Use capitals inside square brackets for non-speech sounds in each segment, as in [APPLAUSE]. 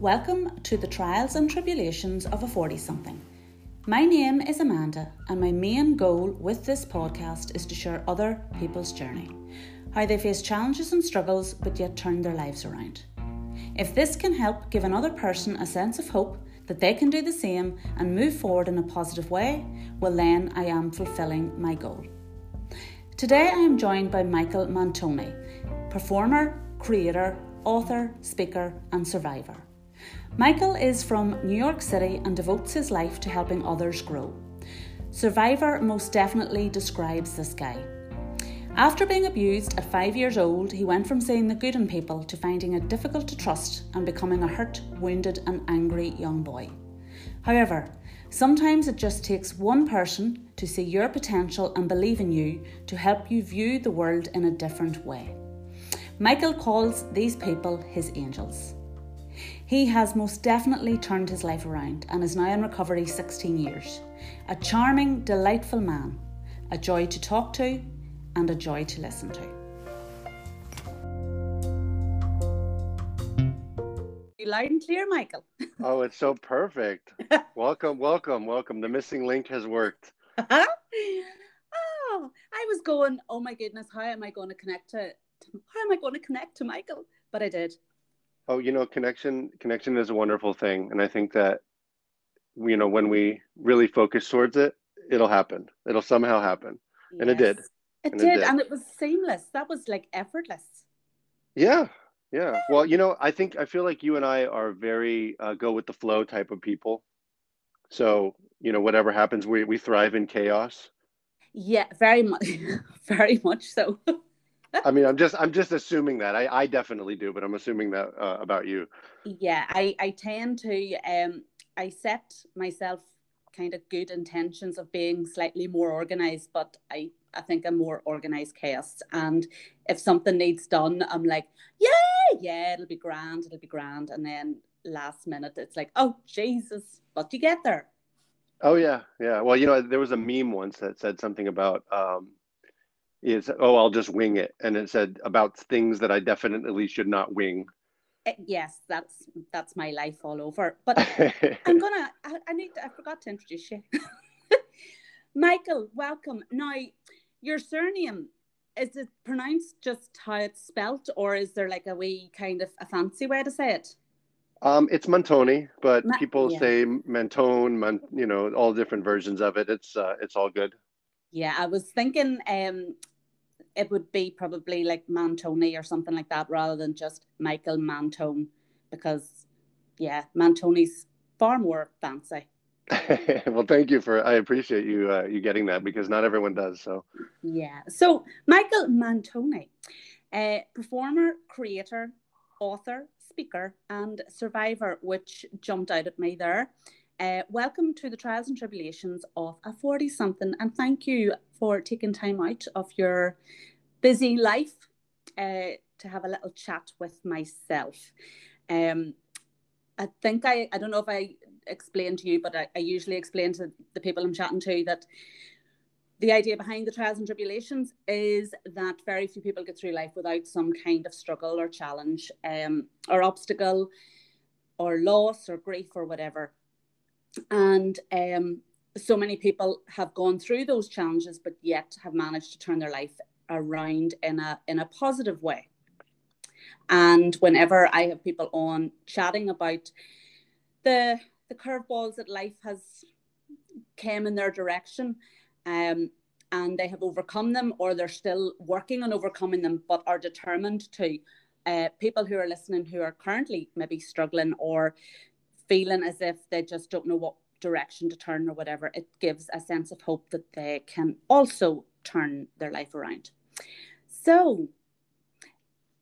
Welcome to the trials and tribulations of a 40 something. My name is Amanda, and my main goal with this podcast is to share other people's journey, how they face challenges and struggles but yet turn their lives around. If this can help give another person a sense of hope that they can do the same and move forward in a positive way, well, then I am fulfilling my goal. Today I am joined by Michael Mantoni, performer, creator, author, speaker, and survivor. Michael is from New York City and devotes his life to helping others grow. Survivor most definitely describes this guy. After being abused at five years old, he went from seeing the good in people to finding it difficult to trust and becoming a hurt, wounded, and angry young boy. However, sometimes it just takes one person to see your potential and believe in you to help you view the world in a different way. Michael calls these people his angels. He has most definitely turned his life around and is now in recovery 16 years. A charming, delightful man, a joy to talk to and a joy to listen to. You Loud and clear, Michael. [LAUGHS] Oh, it's so perfect. welcome, welcome, welcome. The missing link has worked. [LAUGHS] oh, I was going, oh my goodness, how am I going to connect to, how am I going to connect to Michael? But I did. Oh, you know, connection connection is a wonderful thing, and I think that you know when we really focus towards it, it'll happen. It'll somehow happen, yes. and it did. It did, it did, and it was seamless. That was like effortless. Yeah, yeah. Well, you know, I think I feel like you and I are very uh, go with the flow type of people. So you know, whatever happens, we we thrive in chaos. Yeah, very much, [LAUGHS] very much so. [LAUGHS] I mean, I'm just I'm just assuming that I I definitely do, but I'm assuming that uh, about you. Yeah, I I tend to um I set myself kind of good intentions of being slightly more organized, but I I think I'm more organized chaos. And if something needs done, I'm like, yeah, yeah, it'll be grand, it'll be grand, and then last minute it's like, oh Jesus, but you get there. Oh yeah, yeah. Well, you know, there was a meme once that said something about um, is oh i'll just wing it and it said about things that i definitely should not wing uh, yes that's that's my life all over but [LAUGHS] i'm gonna I, I, need to, i forgot to introduce you [LAUGHS] michael welcome now your surname is it pronounced just how it's spelt or is there like a wee kind of a fancy way to say it um, it's Mantoni, but Ma- people yeah. say Mantone, Man, you know, all different versions of it. It's uh, it's all good. Yeah, I was thinking um, it would be probably like Mantoni or something like that rather than just Michael Mantone because yeah, Mantoni's far more fancy. [LAUGHS] well, thank you for. I appreciate you uh, you getting that because not everyone does. So yeah. So Michael Mantoni, uh, performer, creator, author, speaker, and survivor, which jumped out at me there. Uh, welcome to the trials and tribulations of a 40 something, and thank you for taking time out of your busy life uh, to have a little chat with myself. Um, I think I, I don't know if I explained to you, but I, I usually explain to the people I'm chatting to that the idea behind the trials and tribulations is that very few people get through life without some kind of struggle or challenge um, or obstacle or loss or grief or whatever and um, so many people have gone through those challenges but yet have managed to turn their life around in a in a positive way. And whenever i have people on chatting about the the curveballs that life has came in their direction um, and they have overcome them or they're still working on overcoming them but are determined to uh, people who are listening who are currently maybe struggling or feeling as if they just don't know what direction to turn or whatever, it gives a sense of hope that they can also turn their life around. So,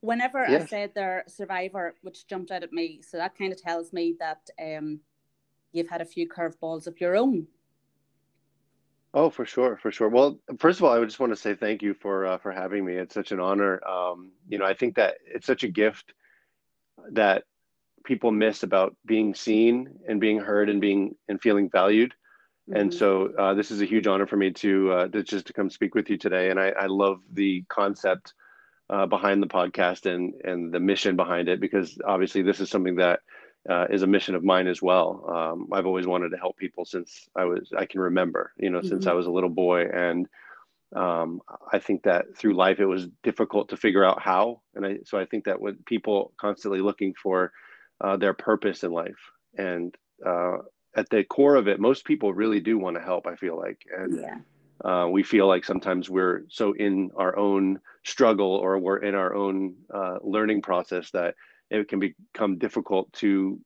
whenever yes. I said they're survivor, which jumped out at me, so that kind of tells me that um, you've had a few curveballs of your own. Oh, for sure, for sure. Well, first of all, I just want to say thank you for uh, for having me. It's such an honor. Um, you know, I think that it's such a gift that people miss about being seen and being heard and being and feeling valued. Mm-hmm. And so uh, this is a huge honor for me to, uh, to just to come speak with you today. And I, I love the concept uh, behind the podcast and and the mission behind it because obviously this is something that uh, is a mission of mine as well. Um, I've always wanted to help people since I was I can remember, you know, mm-hmm. since I was a little boy, and um, I think that through life it was difficult to figure out how, and I, so I think that when people constantly looking for uh, their purpose in life, and uh, at the core of it, most people really do want to help. I feel like, and yeah. uh, we feel like sometimes we're so in our own struggle or we're in our own uh, learning process that it can become difficult to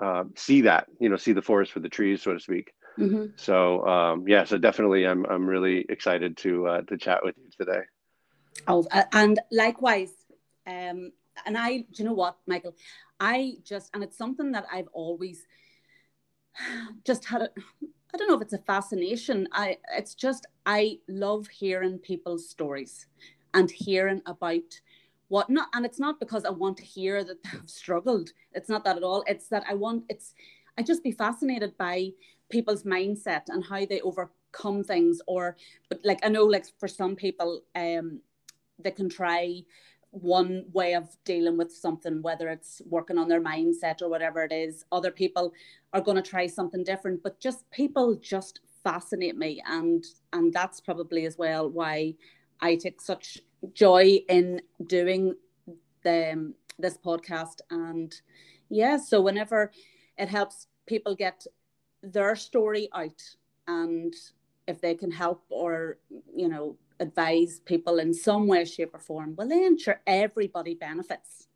uh, see that, you know, see the forest for the trees, so to speak. Mm-hmm. So um, yeah, so definitely, I'm I'm really excited to uh, to chat with you today. Oh, and likewise, um, and I, do you know what, Michael? I just, and it's something that I've always [SIGHS] just had. A, I don't know if it's a fascination. I, it's just I love hearing people's stories and hearing about what not and it's not because i want to hear that [LAUGHS] they've struggled it's not that at all it's that i want it's i just be fascinated by people's mindset and how they overcome things or but like i know like for some people um they can try one way of dealing with something whether it's working on their mindset or whatever it is other people are going to try something different. But just people just fascinate me and and that's probably as well why i take such joy in doing the um, this podcast. And yeah so whenever it helps people get their story out and if they can help or you know advise people in some way shape or form well then sure everybody benefits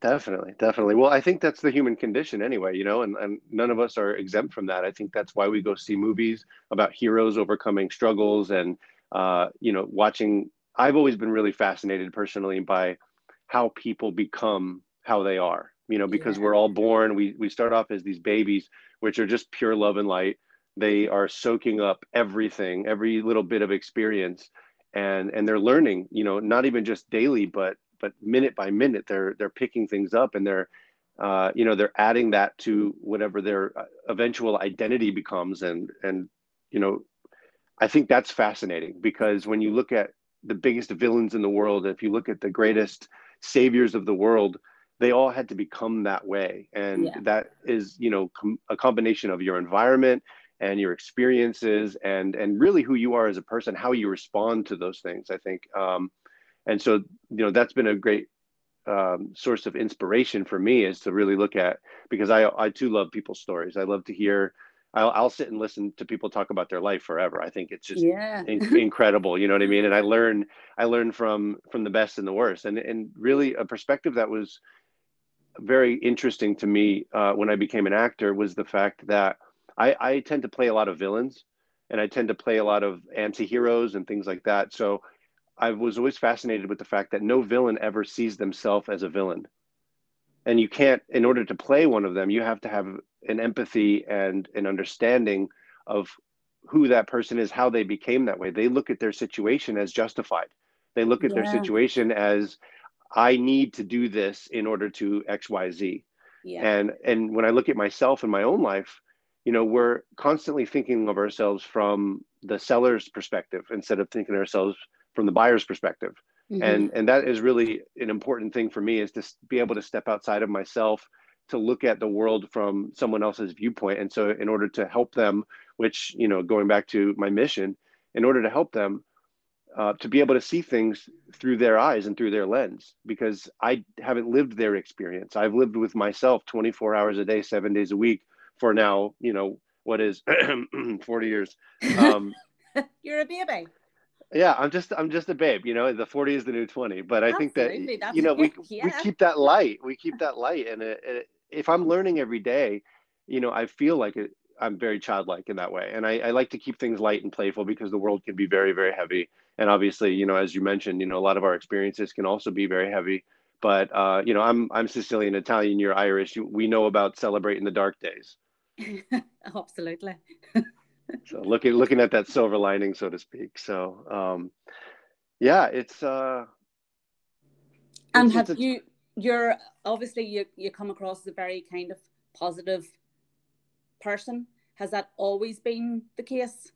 definitely definitely well i think that's the human condition anyway you know and, and none of us are exempt from that i think that's why we go see movies about heroes overcoming struggles and uh, you know watching I've always been really fascinated personally by how people become how they are. You know, because yeah. we're all born, we we start off as these babies, which are just pure love and light. They are soaking up everything, every little bit of experience, and and they're learning. You know, not even just daily, but but minute by minute, they're they're picking things up, and they're uh, you know they're adding that to whatever their uh, eventual identity becomes, and and you know, I think that's fascinating because when you look at the biggest villains in the world, if you look at the greatest saviors of the world, they all had to become that way. And yeah. that is, you know, com- a combination of your environment and your experiences and and really who you are as a person, how you respond to those things. I think, um, and so you know that's been a great um, source of inspiration for me is to really look at because I I too love people's stories. I love to hear I'll, I'll sit and listen to people talk about their life forever. I think it's just yeah. in, [LAUGHS] incredible. You know what I mean? And I learn, I learn from, from the best and the worst and, and really a perspective that was very interesting to me uh, when I became an actor was the fact that I, I tend to play a lot of villains and I tend to play a lot of anti-heroes and things like that. So I was always fascinated with the fact that no villain ever sees themselves as a villain and you can't in order to play one of them you have to have an empathy and an understanding of who that person is how they became that way they look at their situation as justified they look at yeah. their situation as i need to do this in order to xyz yeah. and and when i look at myself in my own life you know we're constantly thinking of ourselves from the seller's perspective instead of thinking ourselves from the buyer's perspective Mm-hmm. And and that is really an important thing for me is to be able to step outside of myself to look at the world from someone else's viewpoint. And so in order to help them, which, you know, going back to my mission, in order to help them, uh, to be able to see things through their eyes and through their lens because I haven't lived their experience. I've lived with myself 24 hours a day, seven days a week for now, you know, what is [CLEARS THROAT] 40 years. Um, [LAUGHS] You're a baby yeah i'm just i'm just a babe you know the 40 is the new 20 but i Absolutely. think that you know we, yeah. we keep that light we keep that light and it, it, if i'm learning every day you know i feel like it, i'm very childlike in that way and I, I like to keep things light and playful because the world can be very very heavy and obviously you know as you mentioned you know a lot of our experiences can also be very heavy but uh, you know i'm i'm sicilian italian you're irish we know about celebrating the dark days [LAUGHS] Absolutely. [LAUGHS] so looking looking at that silver lining, so to speak. So um, yeah, it's. Uh, and it's, have it's, you? You're obviously you you come across as a very kind of positive person. Has that always been the case?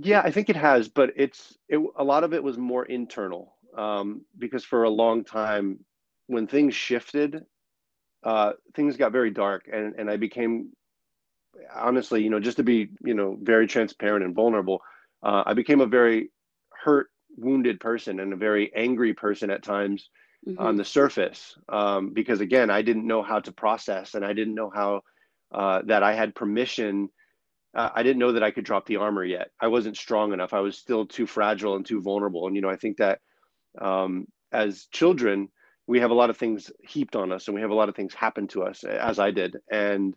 Yeah, I think it has, but it's it, a lot of it was more internal um, because for a long time, when things shifted, uh, things got very dark, and and I became honestly, you know, just to be you know very transparent and vulnerable, uh, I became a very hurt, wounded person and a very angry person at times mm-hmm. on the surface um, because again, I didn't know how to process, and I didn't know how uh, that I had permission. Uh, I didn't know that I could drop the armor yet. I wasn't strong enough. I was still too fragile and too vulnerable. And you know, I think that um, as children, we have a lot of things heaped on us, and we have a lot of things happen to us, as I did. And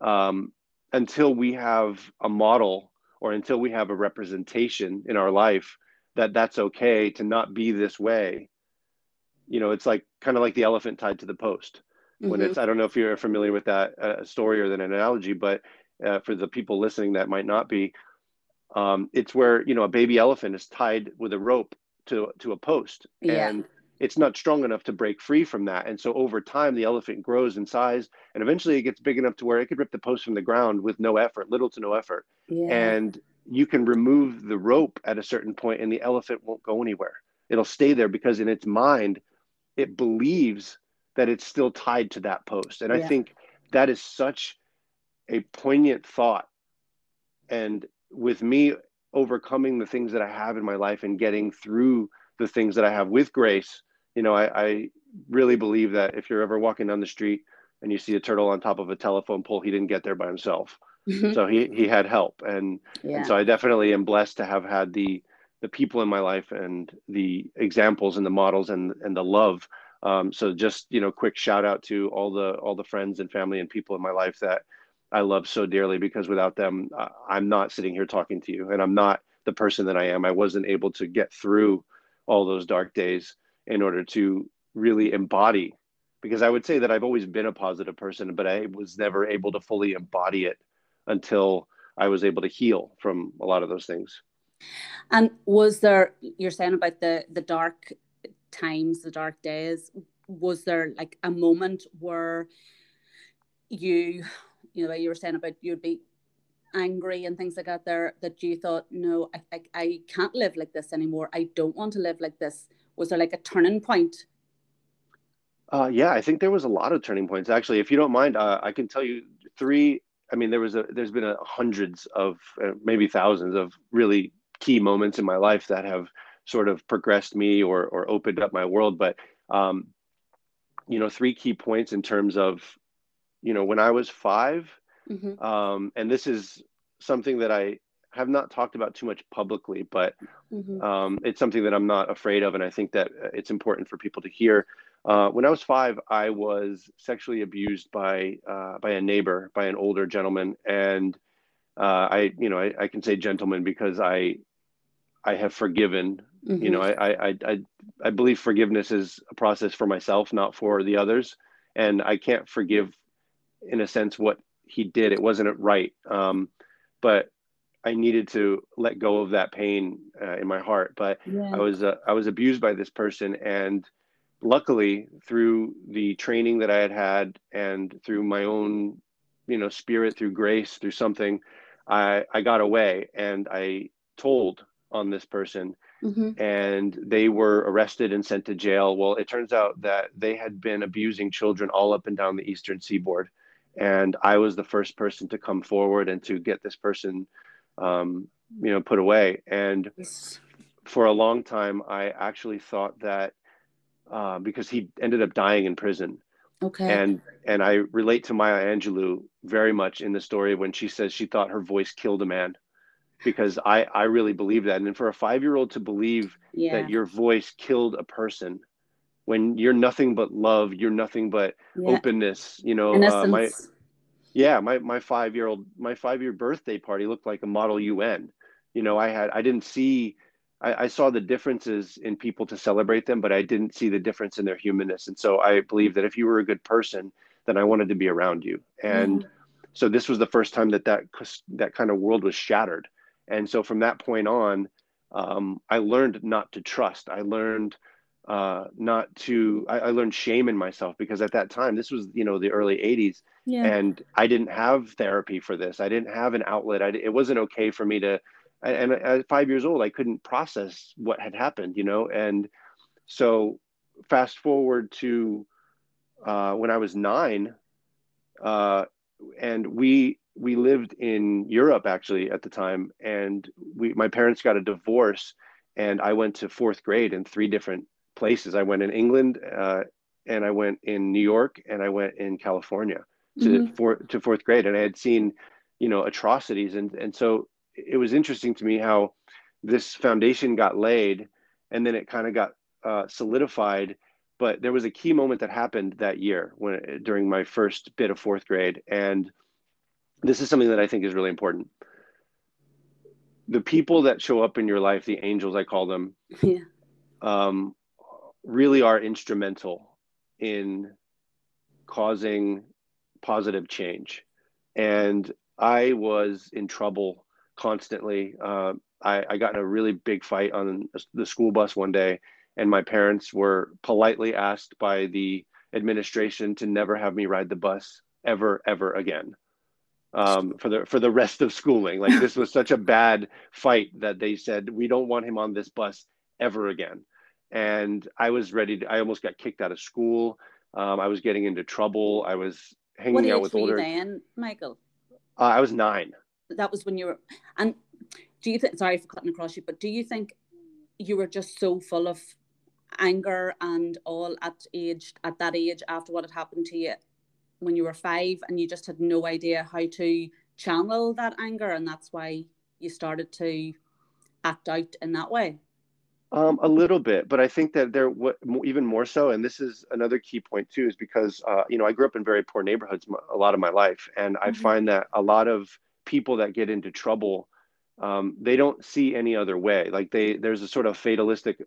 um, until we have a model, or until we have a representation in our life that that's okay to not be this way, you know, it's like kind of like the elephant tied to the post when mm-hmm. it's i don't know if you're familiar with that uh, story or that analogy but uh, for the people listening that might not be um, it's where you know a baby elephant is tied with a rope to to a post yeah. and it's not strong enough to break free from that and so over time the elephant grows in size and eventually it gets big enough to where it could rip the post from the ground with no effort little to no effort yeah. and you can remove the rope at a certain point and the elephant won't go anywhere it'll stay there because in its mind it believes that it's still tied to that post. And yeah. I think that is such a poignant thought. And with me overcoming the things that I have in my life and getting through the things that I have with grace, you know, I, I really believe that if you're ever walking down the street and you see a turtle on top of a telephone pole, he didn't get there by himself. Mm-hmm. So he, he had help. And, yeah. and so I definitely am blessed to have had the, the people in my life and the examples and the models and, and the love um, so just you know, quick shout out to all the all the friends and family and people in my life that I love so dearly because without them, I'm not sitting here talking to you, and I'm not the person that I am. I wasn't able to get through all those dark days in order to really embody because I would say that I've always been a positive person, but I was never able to fully embody it until I was able to heal from a lot of those things. And was there you're saying about the the dark times, the dark days, was there like a moment where you, you know, you were saying about you'd be angry and things like that there that you thought, no, I, I, I can't live like this anymore. I don't want to live like this. Was there like a turning point? Uh, yeah, I think there was a lot of turning points. Actually, if you don't mind, uh, I can tell you three. I mean, there was a, there's been a hundreds of, uh, maybe thousands of really key moments in my life that have sort of progressed me or or opened up my world. But um, you know, three key points in terms of, you know, when I was 5 mm-hmm. um, and this is something that I have not talked about too much publicly, but mm-hmm. um, it's something that I'm not afraid of, and I think that it's important for people to hear. Uh, when I was five, I was sexually abused by uh, by a neighbor, by an older gentleman, and uh, I, you know, I, I, can say gentleman because I I have forgiven. Mm-hmm. You know, I, I I I believe forgiveness is a process for myself, not for the others, and I can't forgive, in a sense, what he did. It wasn't right, um, but I needed to let go of that pain uh, in my heart. But yeah. I was uh, I was abused by this person, and luckily through the training that I had had and through my own, you know, spirit, through grace, through something, I I got away, and I told on this person mm-hmm. and they were arrested and sent to jail well it turns out that they had been abusing children all up and down the eastern seaboard and i was the first person to come forward and to get this person um, you know put away and for a long time i actually thought that uh, because he ended up dying in prison okay and and i relate to maya angelou very much in the story when she says she thought her voice killed a man because I I really believe that. And for a five year old to believe yeah. that your voice killed a person when you're nothing but love, you're nothing but yeah. openness. You know, uh, my yeah, my my five year old my five year birthday party looked like a model UN. You know, I had I didn't see. I, I saw the differences in people to celebrate them, but I didn't see the difference in their humanness. And so I believe that if you were a good person, then I wanted to be around you. And mm. so this was the first time that that that kind of world was shattered and so from that point on, um, I learned not to trust. I learned uh, not to. I, I, learned shame in myself because at that time, this was you know the early '80s, yeah. and I didn't have therapy for this. I didn't have an outlet. I, it wasn't okay for me to. And at five years old, I couldn't process what had happened, you know. And so, fast forward to uh, when I was nine, uh, and we we lived in Europe actually at the time, and we my parents got a divorce, and I went to fourth grade in three different places. I went in England, uh, and I went in New York, and I went in California to mm-hmm. four, to fourth grade, and I had seen, you know, atrocities, and and so it was interesting to me how this foundation got laid, and then it kind of got uh, solidified. But there was a key moment that happened that year when during my first bit of fourth grade, and this is something that I think is really important. The people that show up in your life, the angels, I call them, [LAUGHS] yeah. um, really are instrumental in causing positive change. And I was in trouble constantly. Uh, I, I got in a really big fight on the school bus one day, and my parents were politely asked by the administration to never have me ride the bus ever, ever again um, for the for the rest of schooling. Like this was such a bad fight that they said we don't want him on this bus ever again. And I was ready. To, I almost got kicked out of school. Um, I was getting into trouble. I was hanging what out with older. What age were you then, Michael? Uh, I was nine. That was when you were. And do you think? Sorry for cutting across you, but do you think you were just so full of anger and all at age at that age after what had happened to you when you were five, and you just had no idea how to channel that anger, and that's why you started to act out in that way? Um, a little bit, but I think that there, what even more so, and this is another key point too, is because uh, you know I grew up in very poor neighborhoods a lot of my life, and mm-hmm. I find that a lot of people that get into trouble, um, they don't see any other way. Like they, there's a sort of fatalistic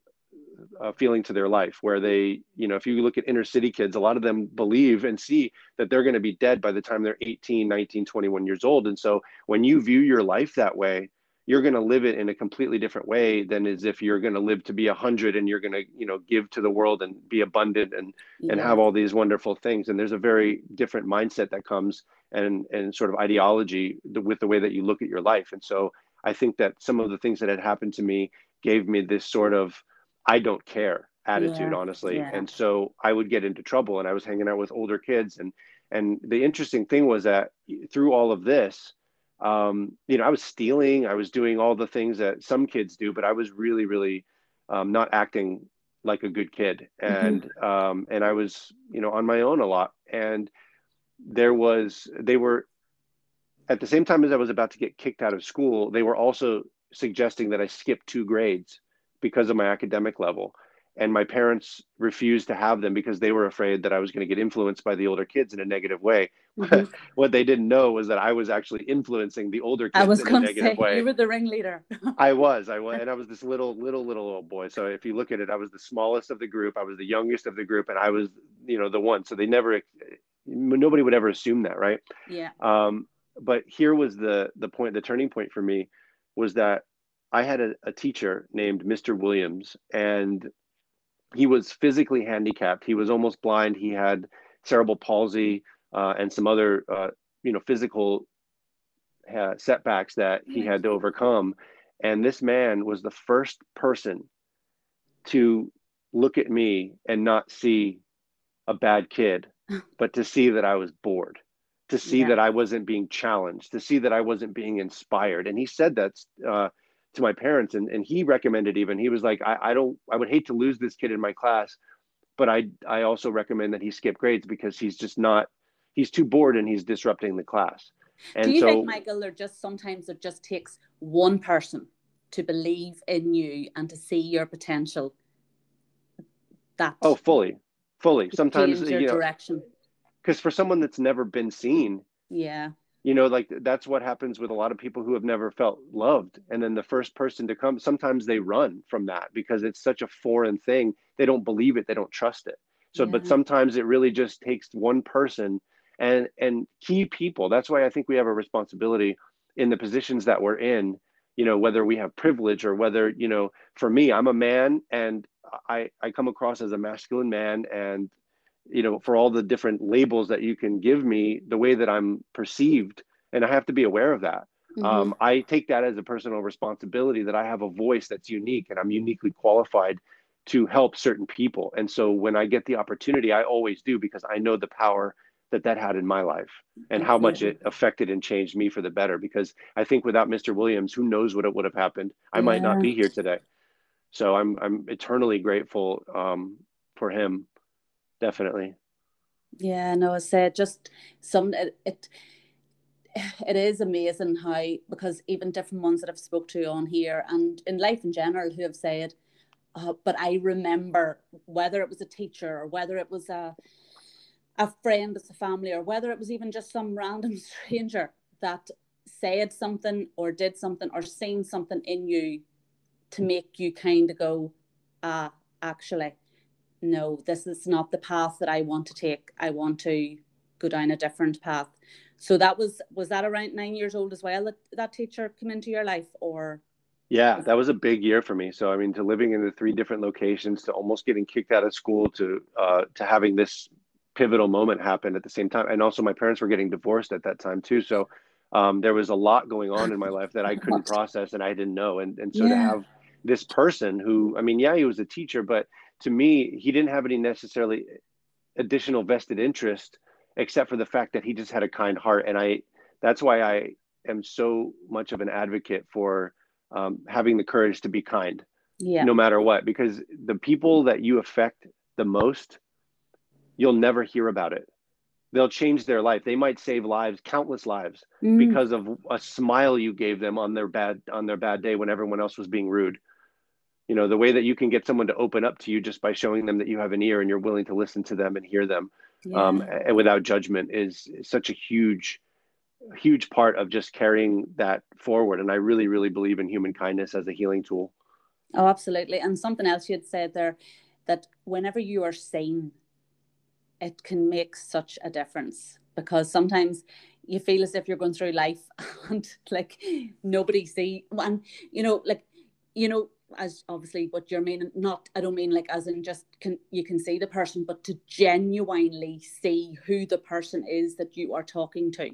uh, feeling to their life where they, you know, if you look at inner city kids, a lot of them believe and see that they're going to be dead by the time they're 18, 19, 21 years old, and so when you view your life that way you're going to live it in a completely different way than as if you're going to live to be a hundred and you're going to you know give to the world and be abundant and yeah. and have all these wonderful things and there's a very different mindset that comes and and sort of ideology with the way that you look at your life and so i think that some of the things that had happened to me gave me this sort of i don't care attitude yeah. honestly yeah. and so i would get into trouble and i was hanging out with older kids and and the interesting thing was that through all of this um, you know, I was stealing, I was doing all the things that some kids do, but I was really, really um, not acting like a good kid, mm-hmm. and mm-hmm. um, and I was, you know, on my own a lot. And there was, they were, at the same time as I was about to get kicked out of school, they were also suggesting that I skip two grades because of my academic level and my parents refused to have them because they were afraid that I was going to get influenced by the older kids in a negative way. Mm-hmm. [LAUGHS] what they didn't know was that I was actually influencing the older kids I was in a negative say, way. You were the ringleader. [LAUGHS] I was, I was, and I was this little, little, little old boy. So if you look at it, I was the smallest of the group. I was the youngest of the group, and I was, you know, the one. So they never, nobody would ever assume that, right? Yeah. Um, but here was the the point, the turning point for me was that I had a, a teacher named Mr. Williams, and he was physically handicapped. He was almost blind. He had cerebral palsy uh, and some other, uh, you know, physical uh, setbacks that he had to overcome. And this man was the first person to look at me and not see a bad kid, [LAUGHS] but to see that I was bored, to see yeah. that I wasn't being challenged, to see that I wasn't being inspired. And he said that uh, to my parents and, and he recommended even he was like I, I don't i would hate to lose this kid in my class but i i also recommend that he skip grades because he's just not he's too bored and he's disrupting the class. And do you so, think michael there just sometimes it just takes one person to believe in you and to see your potential? That oh fully fully. sometimes your you know, direction. because for someone that's never been seen yeah you know like that's what happens with a lot of people who have never felt loved. And then the first person to come sometimes they run from that because it's such a foreign thing. They don't believe it. They don't trust it. So yeah. but sometimes it really just takes one person and and key people. That's why i think we have a responsibility in the positions that we're in you know whether we have privilege or whether you know for me i'm a man and i i come across as a masculine man and you know for all the different labels that you can give me the way that i'm perceived and i have to be aware of that mm-hmm. um, i take that as a personal responsibility that i have a voice that's unique and i'm uniquely qualified to help certain people. And so when I get the opportunity, I always do because I know the power that that had in my life and how much it affected and changed me for the better. Because I think without Mr. Williams, who knows what it would have happened? I yeah. might not be here today. So I'm I'm eternally grateful um, for him, definitely. Yeah, no, I said just some it, it it is amazing how because even different ones that I've spoke to on here and in life in general who have said, uh, but I remember whether it was a teacher or whether it was a a friend as a family or whether it was even just some random [LAUGHS] stranger that said something or did something or seen something in you to make you kind of go, ah, actually, no, this is not the path that I want to take. I want to go down a different path. So that was was that around nine years old as well that that teacher came into your life or yeah, that was a big year for me. So I mean, to living in the three different locations, to almost getting kicked out of school, to uh, to having this pivotal moment happen at the same time, and also my parents were getting divorced at that time too. So um, there was a lot going on in my life that I couldn't [LAUGHS] process and I didn't know. And and so yeah. to have this person who, I mean, yeah, he was a teacher, but to me, he didn't have any necessarily additional vested interest except for the fact that he just had a kind heart. And I, that's why I am so much of an advocate for um, having the courage to be kind, yeah. no matter what, because the people that you affect the most, you'll never hear about it. They'll change their life. They might save lives, countless lives, mm. because of a smile you gave them on their bad on their bad day when everyone else was being rude you know the way that you can get someone to open up to you just by showing them that you have an ear and you're willing to listen to them and hear them yeah. um, and without judgment is, is such a huge huge part of just carrying that forward. And i really really believe in human kindness as a healing tool. Oh absolutely. And something else you had said there that whenever you are seen it can make such a difference because sometimes you feel as if you're going through life [LAUGHS] and like nobody see and you know like you know as obviously what you're meaning not i don't mean like as in just can you can see the person but to genuinely see who the person is that you are talking to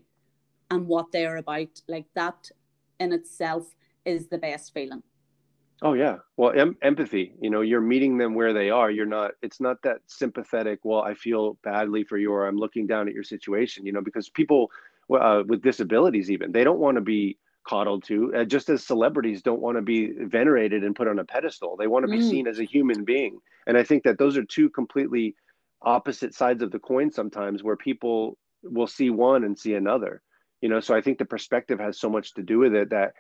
and what they're about like that in itself is the best feeling. Oh yeah. Well em- empathy you know you're meeting them where they are. You're not it's not that sympathetic well i feel badly for you or i'm looking down at your situation you know because people uh, with disabilities even they don't want to be coddled to, uh, just as celebrities don't want to be venerated and put on a pedestal. They want to be mm. seen as a human being. And I think that those are two completely opposite sides of the coin sometimes where people will see one and see another. You know, so I think the perspective has so much to do with it that,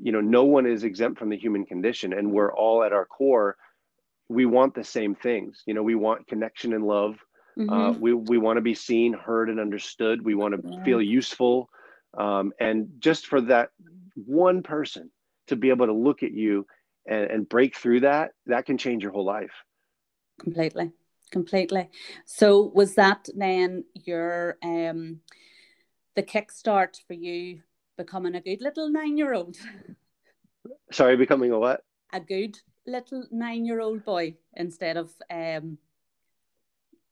you know, no one is exempt from the human condition and we're all at our core. We want the same things. You know, we want connection and love. Mm-hmm. Uh, we we want to be seen, heard, and understood. We want to yeah. feel useful. Um, and just for that one person to be able to look at you and, and break through that, that can change your whole life. Completely. Completely. So was that then your um the kickstart for you becoming a good little nine year old? Sorry, becoming a what? A good little nine year old boy instead of um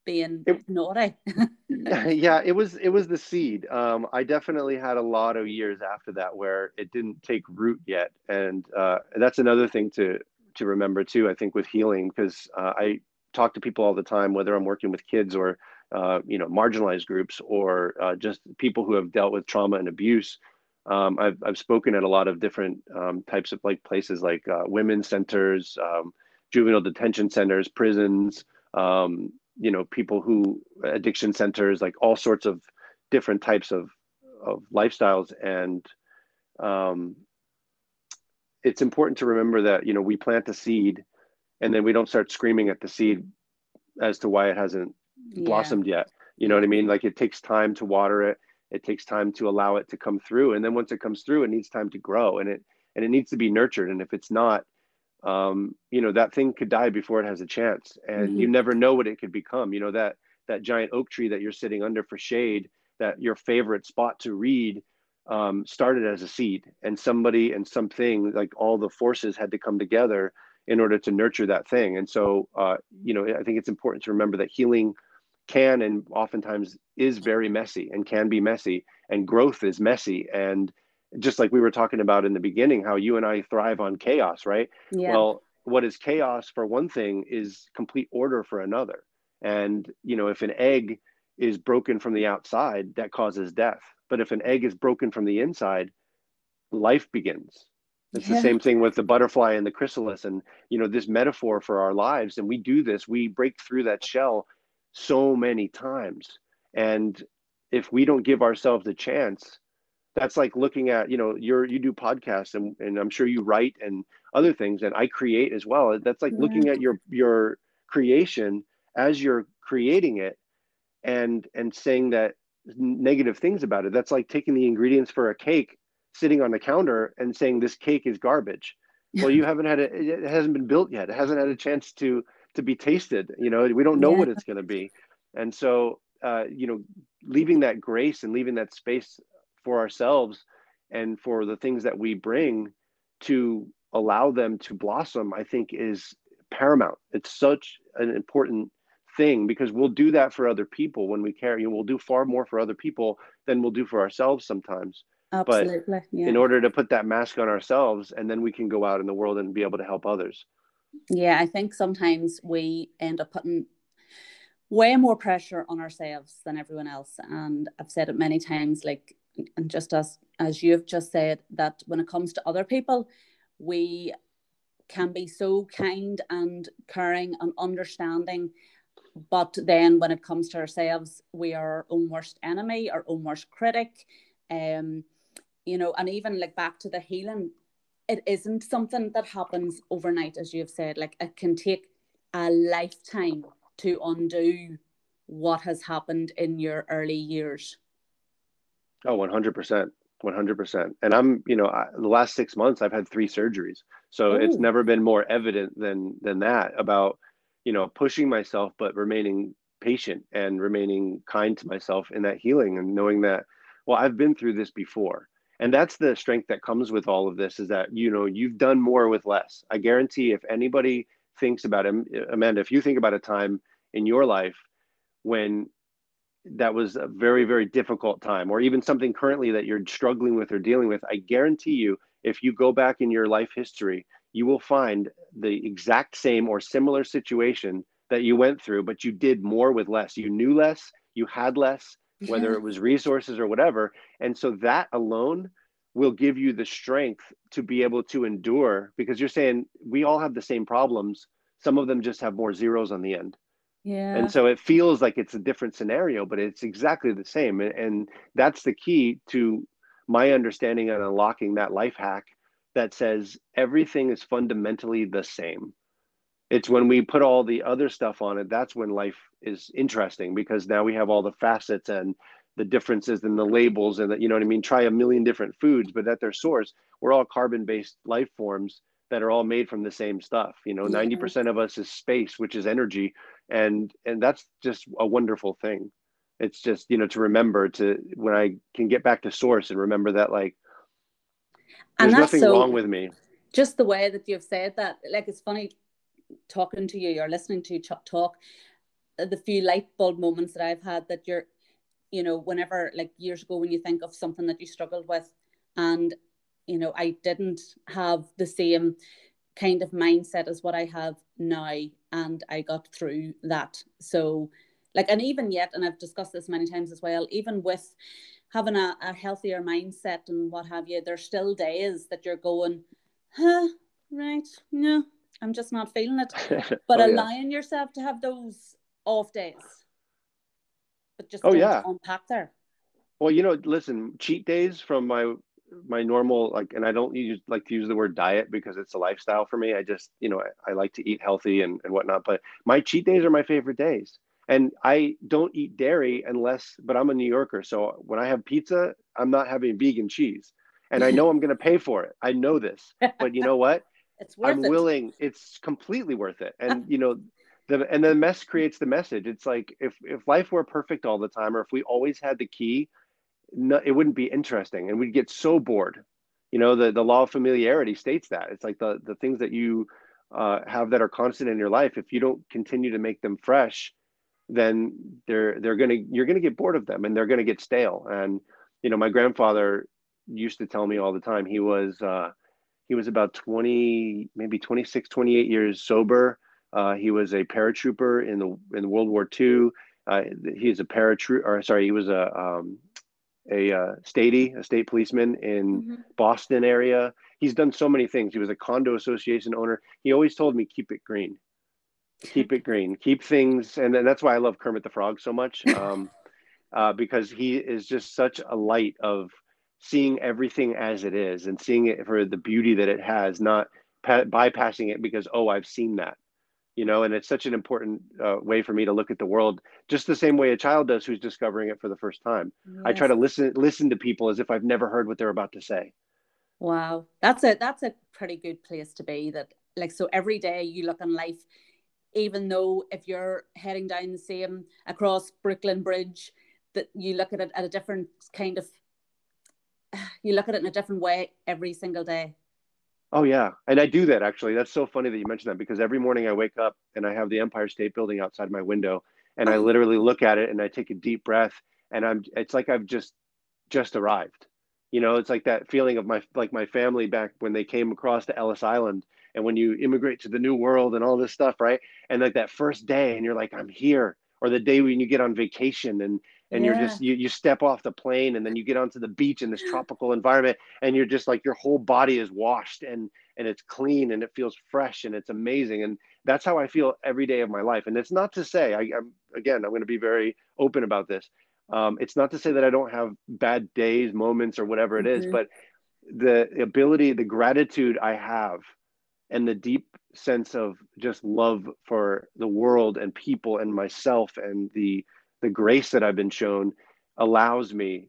being it, naughty. [LAUGHS] [LAUGHS] yeah, it was it was the seed. Um, I definitely had a lot of years after that where it didn't take root yet, and uh, that's another thing to to remember too. I think with healing, because uh, I talk to people all the time, whether I'm working with kids or uh, you know marginalized groups or uh, just people who have dealt with trauma and abuse. Um, I've I've spoken at a lot of different um, types of like places like uh, women's centers, um, juvenile detention centers, prisons, um, you know people who addiction centers like all sorts of different types of of lifestyles. And um, it's important to remember that you know we plant a seed and then we don't start screaming at the seed as to why it hasn't yeah. blossomed yet. You know what i mean? Like it takes time to water it. It takes time to allow it to come through. And then once it comes through it needs time to grow and it and it needs to be nurtured. And if it's not um, you know that thing could die before it has a chance and mm-hmm. you never know what it could become you know that that giant oak tree that you're sitting under for shade that your favorite spot to read um, started as a seed and somebody and something like all the forces had to come together in order to nurture that thing and so uh, you know i think it's important to remember that healing can and oftentimes is very messy and can be messy and growth is messy and just like we were talking about in the beginning, how you and I thrive on chaos, right? Yeah. Well, what is chaos for one thing is complete order for another. And, you know, if an egg is broken from the outside, that causes death. But if an egg is broken from the inside, life begins. It's yeah. the same thing with the butterfly and the chrysalis, and you know this metaphor for our lives. And we do this; we break through that shell so many times. And if we don't give ourselves a chance, that's like looking at you know you're you do podcasts and, and I'm sure you write and other things, and I create as well. That's like yeah. looking at your your creation as you're creating it, and and saying that negative things about it. That's like taking the ingredients for a cake sitting on the counter and saying this cake is garbage. Well, you haven't had it; it hasn't been built yet. It hasn't had a chance to to be tasted. You know, we don't know yeah. what it's going to be, and so uh, you know, leaving that grace and leaving that space for ourselves and for the things that we bring to allow them to blossom, I think is paramount. It's such an important thing because we'll do that for other people when we care. You know, we'll do far more for other people than we'll do for ourselves sometimes. Absolutely. But yeah. in order to put that mask on ourselves, and then we can go out in the world and be able to help others. Yeah, I think sometimes we end up putting way more pressure on ourselves than everyone else. And I've said it many times, like, and just as as you've just said, that when it comes to other people, we can be so kind and caring and understanding but then when it comes to ourselves we are our own worst enemy our own worst critic um you know, and even like back to the healing, it isn't something that happens overnight, as you've said. Like it can take a lifetime to undo what has happened in your early years. Oh, 100%. 100%. And I'm, you know, I, the last six months, I've had three surgeries. So oh. it's never been more evident than, than that about, you know, pushing myself, but remaining patient and remaining kind to myself in that healing and knowing that, well, I've been through this before and that's the strength that comes with all of this is that you know you've done more with less i guarantee if anybody thinks about it amanda if you think about a time in your life when that was a very very difficult time or even something currently that you're struggling with or dealing with i guarantee you if you go back in your life history you will find the exact same or similar situation that you went through but you did more with less you knew less you had less whether it was resources or whatever. And so that alone will give you the strength to be able to endure because you're saying we all have the same problems. Some of them just have more zeros on the end. Yeah. And so it feels like it's a different scenario, but it's exactly the same. And that's the key to my understanding and unlocking that life hack that says everything is fundamentally the same it's when we put all the other stuff on it that's when life is interesting because now we have all the facets and the differences and the labels and that you know what i mean try a million different foods but at their source we're all carbon based life forms that are all made from the same stuff you know 90% of us is space which is energy and and that's just a wonderful thing. It's just you know to remember to when i can get back to source and remember that like there's nothing so, wrong with me. Just the way that you've said that like it's funny talking to you or listening to you talk, uh, the few light bulb moments that I've had that you're, you know, whenever like years ago when you think of something that you struggled with, and you know, I didn't have the same kind of mindset as what I have now, and I got through that. So, like, and even yet, and I've discussed this many times as well, even with having a, a healthier mindset and what have you, there's still days that you're going, huh, right, no, I'm just not feeling it. [LAUGHS] But oh, allowing yeah. yourself to have those off days. But just oh, yeah. unpack there. Well, you know, listen, cheat days from my my normal like and I don't use like to use the word diet because it's a lifestyle for me. I just, you know, I, I like to eat healthy and, and whatnot. But my cheat days are my favorite days. And I don't eat dairy unless but I'm a New Yorker. So when I have pizza, I'm not having vegan cheese. And I know I'm gonna pay for it. I know this. But you know what? [LAUGHS] It's worth it. I'm it. willing. It's completely worth it. And [LAUGHS] you know, the and the mess creates the message. It's like if if life were perfect all the time, or if we always had the key, no, it wouldn't be interesting, and we'd get so bored. You know, the the law of familiarity states that it's like the the things that you uh, have that are constant in your life. If you don't continue to make them fresh, then they're they're gonna you're gonna get bored of them, and they're gonna get stale. And you know, my grandfather used to tell me all the time. He was uh, he was about 20, maybe 26, 28 years sober. Uh, he was a paratrooper in the in World War II. Uh, he's a paratrooper, or sorry, he was a um, a uh, statey, a state policeman in mm-hmm. Boston area. He's done so many things. He was a condo association owner. He always told me keep it green, keep it green, keep things, and, and that's why I love Kermit the Frog so much, [LAUGHS] um, uh, because he is just such a light of seeing everything as it is and seeing it for the beauty that it has, not pa- bypassing it because oh I've seen that you know and it's such an important uh, way for me to look at the world just the same way a child does who's discovering it for the first time. Yes. i try to listen listen to people as if i've never heard what they're about to say. Wow. That's a that's a pretty good place to be that like so every day you look on life even though if you're heading down the same across brooklyn bridge that you look at it at a different kind of [SIGHS] you look at it in a different way every single day Oh yeah, and I do that actually. That's so funny that you mentioned that because every morning I wake up and I have the Empire State Building outside my window, and I mm-hmm. literally look at it and I take a deep breath, and I'm. It's like I've just just arrived. You know, it's like that feeling of my like my family back when they came across to Ellis Island, and when you immigrate to the new world and all this stuff, right? And like that first day, and you're like, I'm here, or the day when you get on vacation and and yeah. you're just you, you step off the plane and then you get onto the beach in this [GASPS] tropical environment and you're just like your whole body is washed and and it's clean and it feels fresh and it's amazing and that's how i feel every day of my life and it's not to say I, am again i'm going to be very open about this um, it's not to say that i don't have bad days moments or whatever it is, mm-hmm. but the ability the gratitude i have and the deep sense of just love for the world and people and myself and the the grace that I've been shown allows me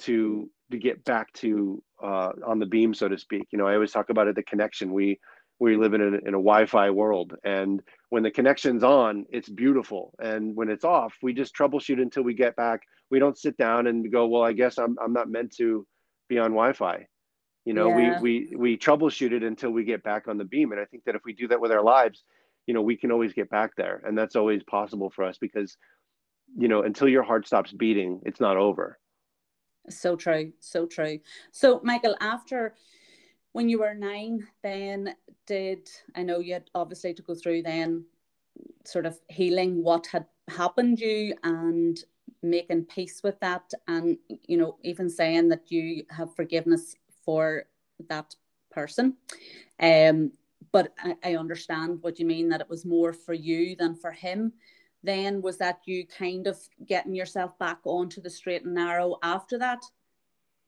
to to get back to uh, on the beam, so to speak. You know, I always talk about it, the connection. We we live in a, in a Wi-Fi world, and when the connection's on, it's beautiful, and when it's off, we just troubleshoot until we get back. We don't sit down and go, well, I guess I'm I'm not meant to be on Wi-Fi. You know, yeah. we we we troubleshoot it until we get back on the beam, and I think that if we do that with our lives, you know, we can always get back there, and that's always possible for us because you know, until your heart stops beating, it's not over. So true, so true. So, Michael, after when you were nine, then did I know you had obviously to go through then sort of healing what had happened you and making peace with that, and you know, even saying that you have forgiveness for that person. Um, but I, I understand what you mean that it was more for you than for him then was that you kind of getting yourself back onto the straight and narrow after that?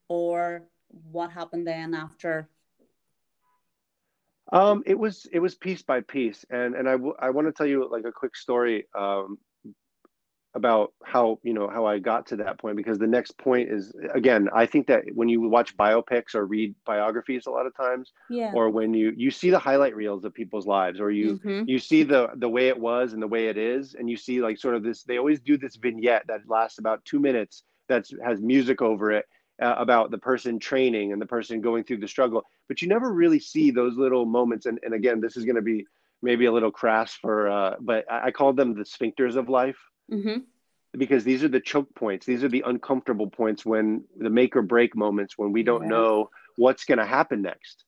Or what happened then after? Um it was it was piece by piece. And and I, w- I want to tell you like a quick story um about how you know how I got to that point because the next point is again I think that when you watch biopics or read biographies a lot of times yeah. or when you you see the highlight reels of people's lives or you mm-hmm. you see the the way it was and the way it is and you see like sort of this they always do this vignette that lasts about 2 minutes that has music over it uh, about the person training and the person going through the struggle but you never really see those little moments and and again this is going to be maybe a little crass for uh but I, I call them the sphincters of life Mm-hmm. Because these are the choke points. These are the uncomfortable points when the make or break moments when we don't yeah. know what's going to happen next.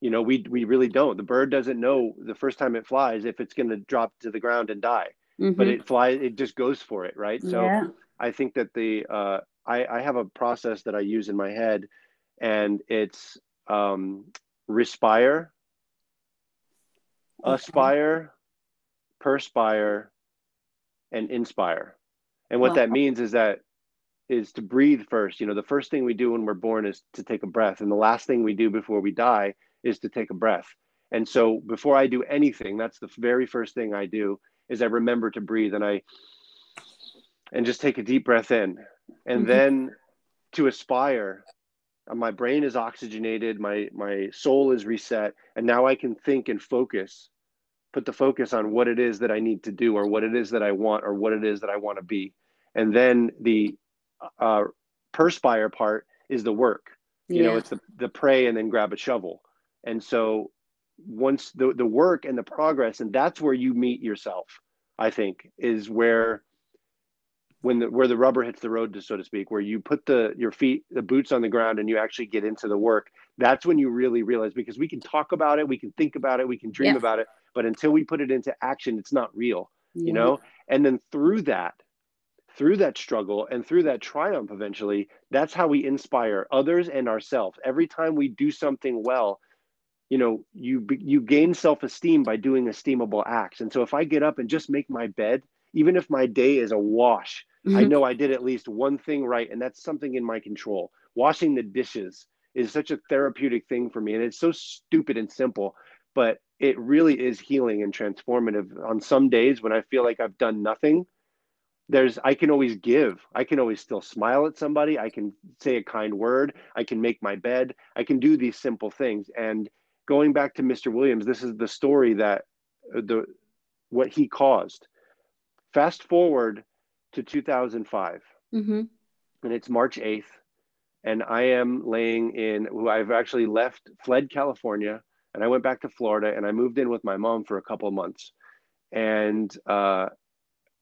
You know, we we really don't. The bird doesn't know the first time it flies if it's going to drop to the ground and die, mm-hmm. but it flies. It just goes for it, right? So yeah. I think that the uh, I I have a process that I use in my head, and it's um, respire, okay. aspire, perspire, and inspire. And what wow. that means is that is to breathe first. You know, the first thing we do when we're born is to take a breath, and the last thing we do before we die is to take a breath. And so before I do anything, that's the very first thing I do is I remember to breathe and I and just take a deep breath in. And mm-hmm. then to aspire, uh, my brain is oxygenated, my my soul is reset, and now I can think and focus put the focus on what it is that I need to do or what it is that I want or what it is that I want to be. And then the uh, perspire part is the work. You yeah. know, it's the, the pray and then grab a shovel. And so once the, the work and the progress, and that's where you meet yourself, I think, is where when the where the rubber hits the road, so to speak, where you put the your feet, the boots on the ground, and you actually get into the work. That's when you really realize because we can talk about it, we can think about it, we can dream about it, but until we put it into action, it's not real. Yeah. You know, and then through that, through that struggle and through that triumph, eventually, that's how we inspire others and ourselves. Every time we do something well, you know, you you gain self esteem by doing esteemable acts. And so if I get up and just make my bed even if my day is a wash, mm-hmm. I know I did at least one thing right, and that's something in my control. Washing the dishes is such a therapeutic thing for me, and it's so stupid and simple, but it really is healing and transformative. On some days when I feel like I've done nothing, there's I can always give. I can always still smile at somebody. I can say a kind word. I can make my bed. I can do these simple things. And going back to Mr. Williams, this is the story that uh, the what he caused Fast forward to 2005, mm-hmm. and it's March 8th, and I am laying in. I've actually left, fled California, and I went back to Florida, and I moved in with my mom for a couple of months, and uh,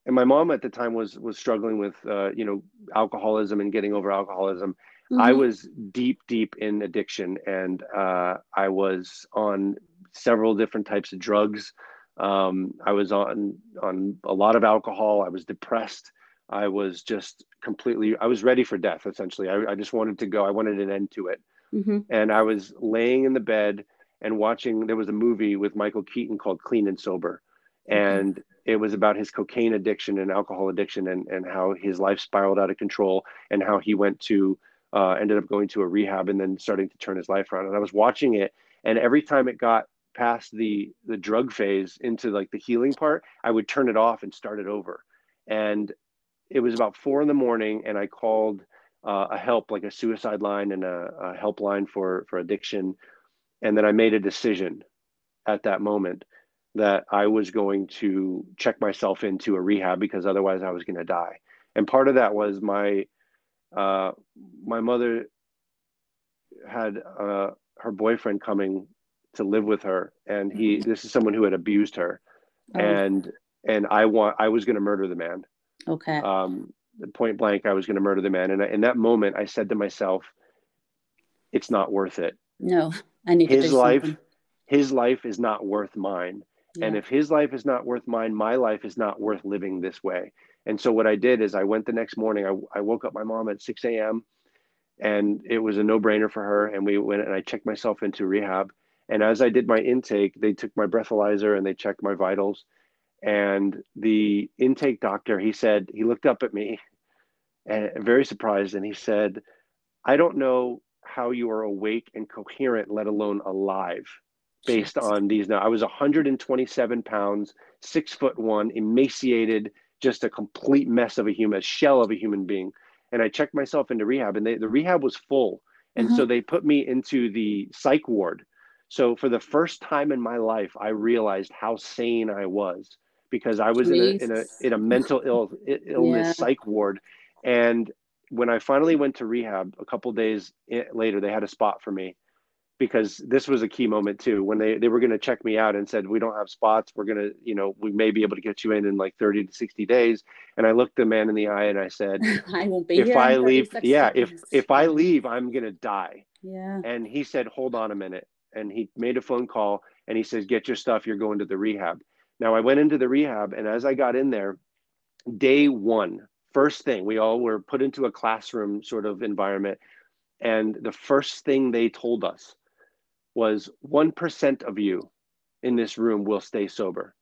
and my mom at the time was was struggling with uh, you know alcoholism and getting over alcoholism. Mm-hmm. I was deep, deep in addiction, and uh, I was on several different types of drugs. Um, I was on on a lot of alcohol. I was depressed. I was just completely. I was ready for death. Essentially, I, I just wanted to go. I wanted an end to it. Mm-hmm. And I was laying in the bed and watching. There was a movie with Michael Keaton called Clean and Sober, and it was about his cocaine addiction and alcohol addiction, and and how his life spiraled out of control, and how he went to uh, ended up going to a rehab and then starting to turn his life around. And I was watching it, and every time it got past the the drug phase into like the healing part, I would turn it off and start it over. And it was about four in the morning, and I called uh, a help, like a suicide line and a, a helpline for for addiction. And then I made a decision at that moment that I was going to check myself into a rehab because otherwise I was going to die. And part of that was my uh, my mother had uh, her boyfriend coming to live with her and he mm-hmm. this is someone who had abused her oh. and and i want i was going to murder the man okay um point blank i was going to murder the man and I, in that moment i said to myself it's not worth it no i need his life something. his life is not worth mine yeah. and if his life is not worth mine my life is not worth living this way and so what i did is i went the next morning i, I woke up my mom at 6 a.m and it was a no-brainer for her and we went and i checked myself into rehab and as I did my intake, they took my breathalyzer and they checked my vitals. And the intake doctor, he said, he looked up at me and very surprised and he said, I don't know how you are awake and coherent, let alone alive, based on these. Now, I was 127 pounds, six foot one, emaciated, just a complete mess of a human, a shell of a human being. And I checked myself into rehab, and they, the rehab was full. And mm-hmm. so they put me into the psych ward so for the first time in my life, I realized how sane I was because I was in a, in a, in a mental Ill, illness yeah. psych ward. And when I finally went to rehab a couple days later, they had a spot for me because this was a key moment too. When they, they were going to check me out and said, we don't have spots. We're going to, you know, we may be able to get you in in like 30 to 60 days. And I looked the man in the eye and I said, [LAUGHS] I won't be if I leave. Yeah. If, if I leave, I'm going to die. Yeah. And he said, hold on a minute and he made a phone call and he says, Get your stuff, you're going to the rehab. Now I went into the rehab, and as I got in there, day one, first thing, we all were put into a classroom sort of environment. And the first thing they told us was 1% of you in this room will stay sober.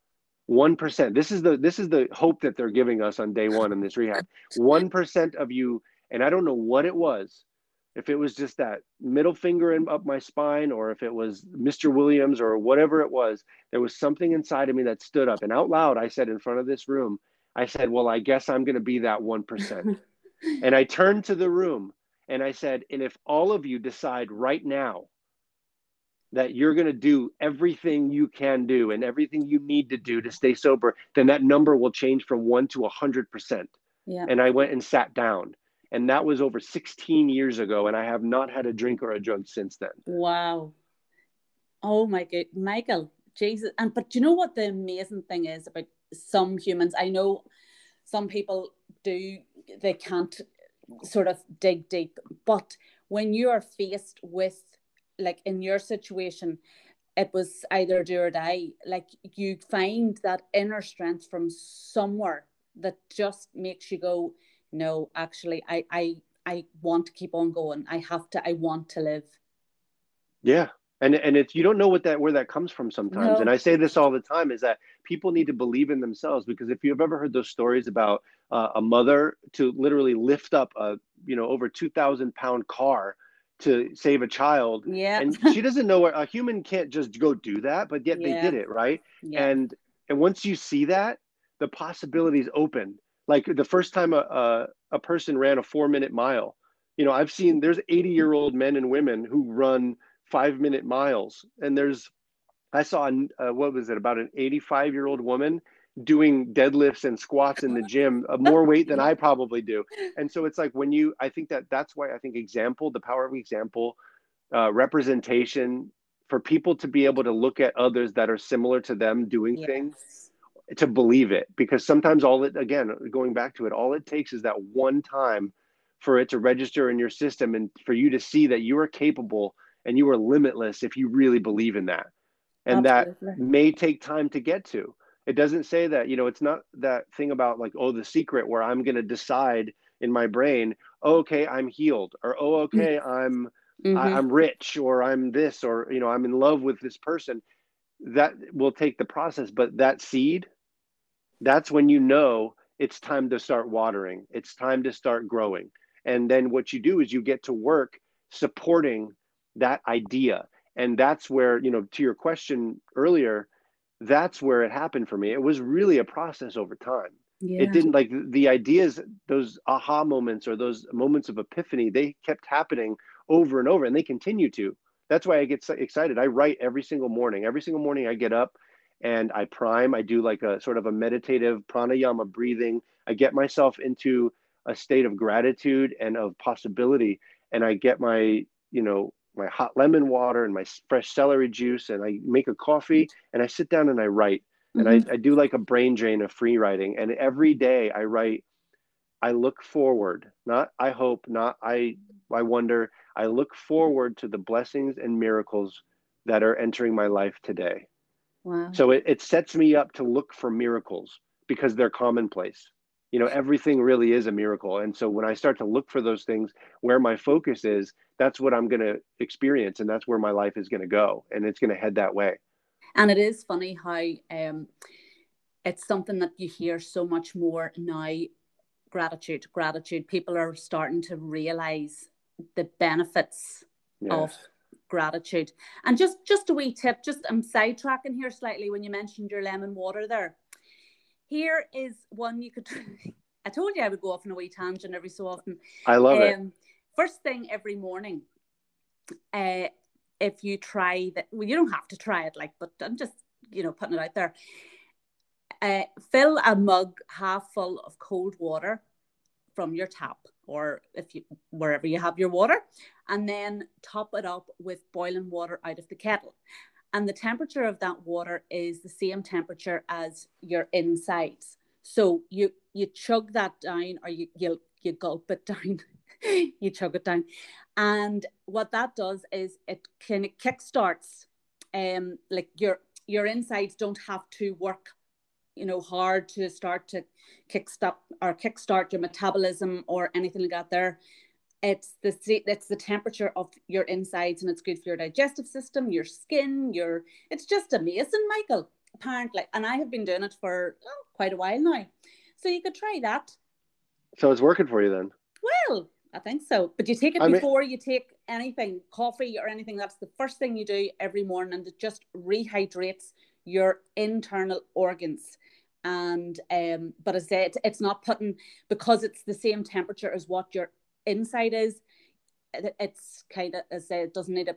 1%. This is the this is the hope that they're giving us on day 1 in this rehab. 1% of you and I don't know what it was, if it was just that middle finger in, up my spine or if it was Mr. Williams or whatever it was, there was something inside of me that stood up. And out loud, I said in front of this room, I said, Well, I guess I'm going to be that 1%. [LAUGHS] and I turned to the room and I said, And if all of you decide right now that you're going to do everything you can do and everything you need to do to stay sober, then that number will change from one to 100%. Yeah. And I went and sat down and that was over 16 years ago and i have not had a drink or a drug since then wow oh my god michael jesus and but you know what the amazing thing is about some humans i know some people do they can't sort of dig deep but when you are faced with like in your situation it was either do or die like you find that inner strength from somewhere that just makes you go no actually i i i want to keep on going. I have to i want to live. Yeah and and it's you don't know what that where that comes from sometimes no. and i say this all the time is that people need to believe in themselves because if you've ever heard those stories about uh, a mother to literally lift up a you know over 2000 pound car to save a child yeah and she [LAUGHS] doesn't know what a human can't just go do that but yet yeah. they did it right yeah. and and once you see that the possibilities open like the first time a, a, a person ran a four minute mile you know i've seen there's 80 year old men and women who run five minute miles. And there's i saw uh, what was it? About an 85 year old woman doing deadlifts and squats in the gym uh, more weight than i probably do. And so it's like when you i think that that's why i think example the power of example uh, representation for people to be able to look at others that are similar to them doing yes. things to believe it. Because sometimes all it again going back to it all it takes is that one time for it to register in your system and for you to see that you are capable and you are limitless if you really believe in that. And Absolutely. that may take time to get to. It doesn't say that you know it's not that thing about like oh the secret where i'm going to decide in my brain oh, okay i'm healed or oh okay i'm mm-hmm. I, i'm rich or i'm this or you know i'm in love with this person. That will take the process but that seed that's when you know it's time to start watering it's time to start growing. And then what you do is you get to work supporting that idea and that's where you know to your question earlier that's where it happened for me it was really a process over time yeah. it didn't like the ideas those aha moments or those moments of epiphany they kept happening over and over and they continue to that's why i get so excited i write every single morning every single morning i get up and I prime. I do like a sort of a meditative pranayama breathing. I get myself into a state of gratitude and of possibility. And I get my, you know, my hot lemon water and my fresh celery juice and I make a coffee and I sit down and I write. Mm-hmm. And I, I do like a brain drain of free writing. And every day I write, I look forward, not I hope, not I I wonder. I look forward to the blessings and miracles that are entering my life today. Wow. So it, it sets me up to look for miracles because they're commonplace. You know, everything really is a miracle. And so when I start to look for those things where my focus is, that's what I'm going to experience. And that's where my life is going to go. And it's going to head that way. And it is funny how um, it's something that you hear so much more now gratitude, gratitude. People are starting to realize the benefits yes. of gratitude. And just just a wee tip, just I'm sidetracking here slightly when you mentioned your lemon water there. Here is one you could. [LAUGHS] I told you I would go off on a wee tangent every so often. I love um, it. First thing every morning, uh, if you try that, well, you don't have to try it, like, but I'm just you know putting it out there. Uh, fill a mug half full of cold water from your tap or if you wherever you have your water and then top it up with boiling water out of the kettle and the temperature of that water is the same temperature as your insides. So you you chug that down or you you, you gulp it [LAUGHS] down. You chug it down. And what that does is it kind of kickstarts um like your your insides don't have to work you know hard to start to kickstart or kickstart your metabolism or anything like that. There it's the it's the temperature of your insides and it's good for your digestive system your skin your it's just amazing michael apparently. And i have been doing it for oh, quite a while now. So you could try that. So it's working for you then? Well i think so. But you take it I before mean... you take anything coffee or anything. That's the first thing you do every morning and it just rehydrates your internal organs. And um but as I said it's not putting because it's the same temperature as what your inside is it's kind of as I it doesn't need a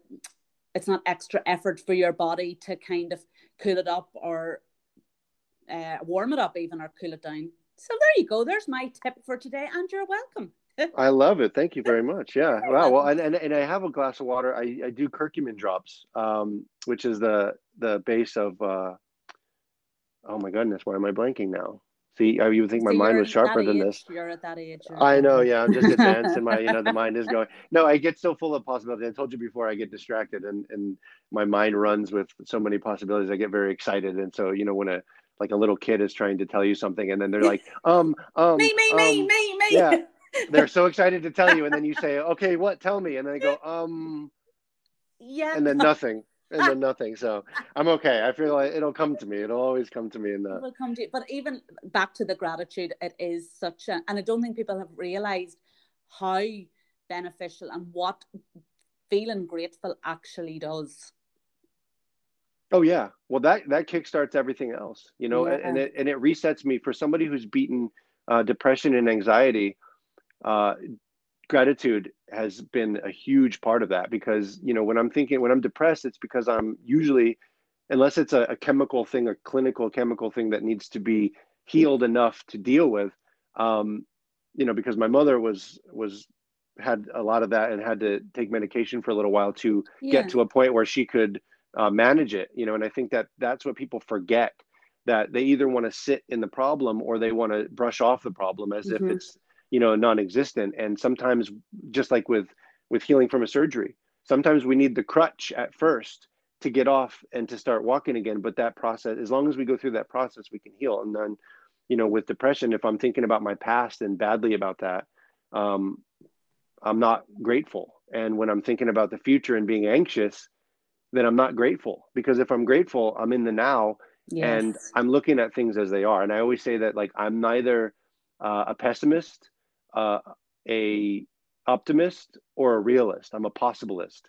it's not extra effort for your body to kind of cool it up or uh, warm it up even or cool it down so there you go there's my tip for today and you're welcome [LAUGHS] I love it. Thank you very much. Yeah. Wow. Well, and, and, and I have a glass of water. I, I do curcumin drops, um, which is the the base of uh, oh my goodness, why am I blanking now? See, you would think my So mind was sharper than age- this. You're at that age. I know, yeah. I'm just [LAUGHS] advanced and my, you know, the mind is going. No, I get so full of possibilities. I told you before I get distracted and, and my mind runs with so many possibilities. I get very excited. And so, you know, when a, like a little kid is trying to tell you something and then they're like, [LAUGHS] um, um, Me, me, me, um, me, me. yeah. [LAUGHS] they're so excited to tell you. And then you say, okay, what, tell me. And then they go, um, yeah. and then nothing and then nothing. So I'm okay. I feel like it'll come to me. It'll always come to me in It that. will come to you. But even back to the gratitude, it is such a, and I don't think people have realized how beneficial and what feeling grateful actually does. Oh yeah. Well, that that kickstarts everything else, you know, and, and it and it resets me for somebody who's beaten uh, depression and anxiety. Uh, gratitude has been a huge part of that because you know when I'm thinking when I'm depressed, it's because I'm usually, unless it's a, a chemical thing, a clinical chemical thing that needs to be healed enough to deal with. Um, you know, because my mother was was had a lot of that and had to take medication for a little while to Yeah. get to a point where she could uh, manage it you know and i think that that's what people forget that they either want to sit in the problem or they want to brush off the problem as Mhm. if it's you know non-existent. And sometimes just like with with healing from a surgery sometimes we need the crutch at first to get off and to start walking again. But that process as long as we go through that process we can heal. And then you know with depression if i'm thinking about my past and badly about that um, i'm not grateful. And when i'm thinking about the future and being anxious then I'm not grateful. Because if I'm grateful, I'm in the now and I'm looking at things as they are. And I always say that like I'm neither uh, a pessimist, uh, a optimist, or a realist. I'm a possibilist.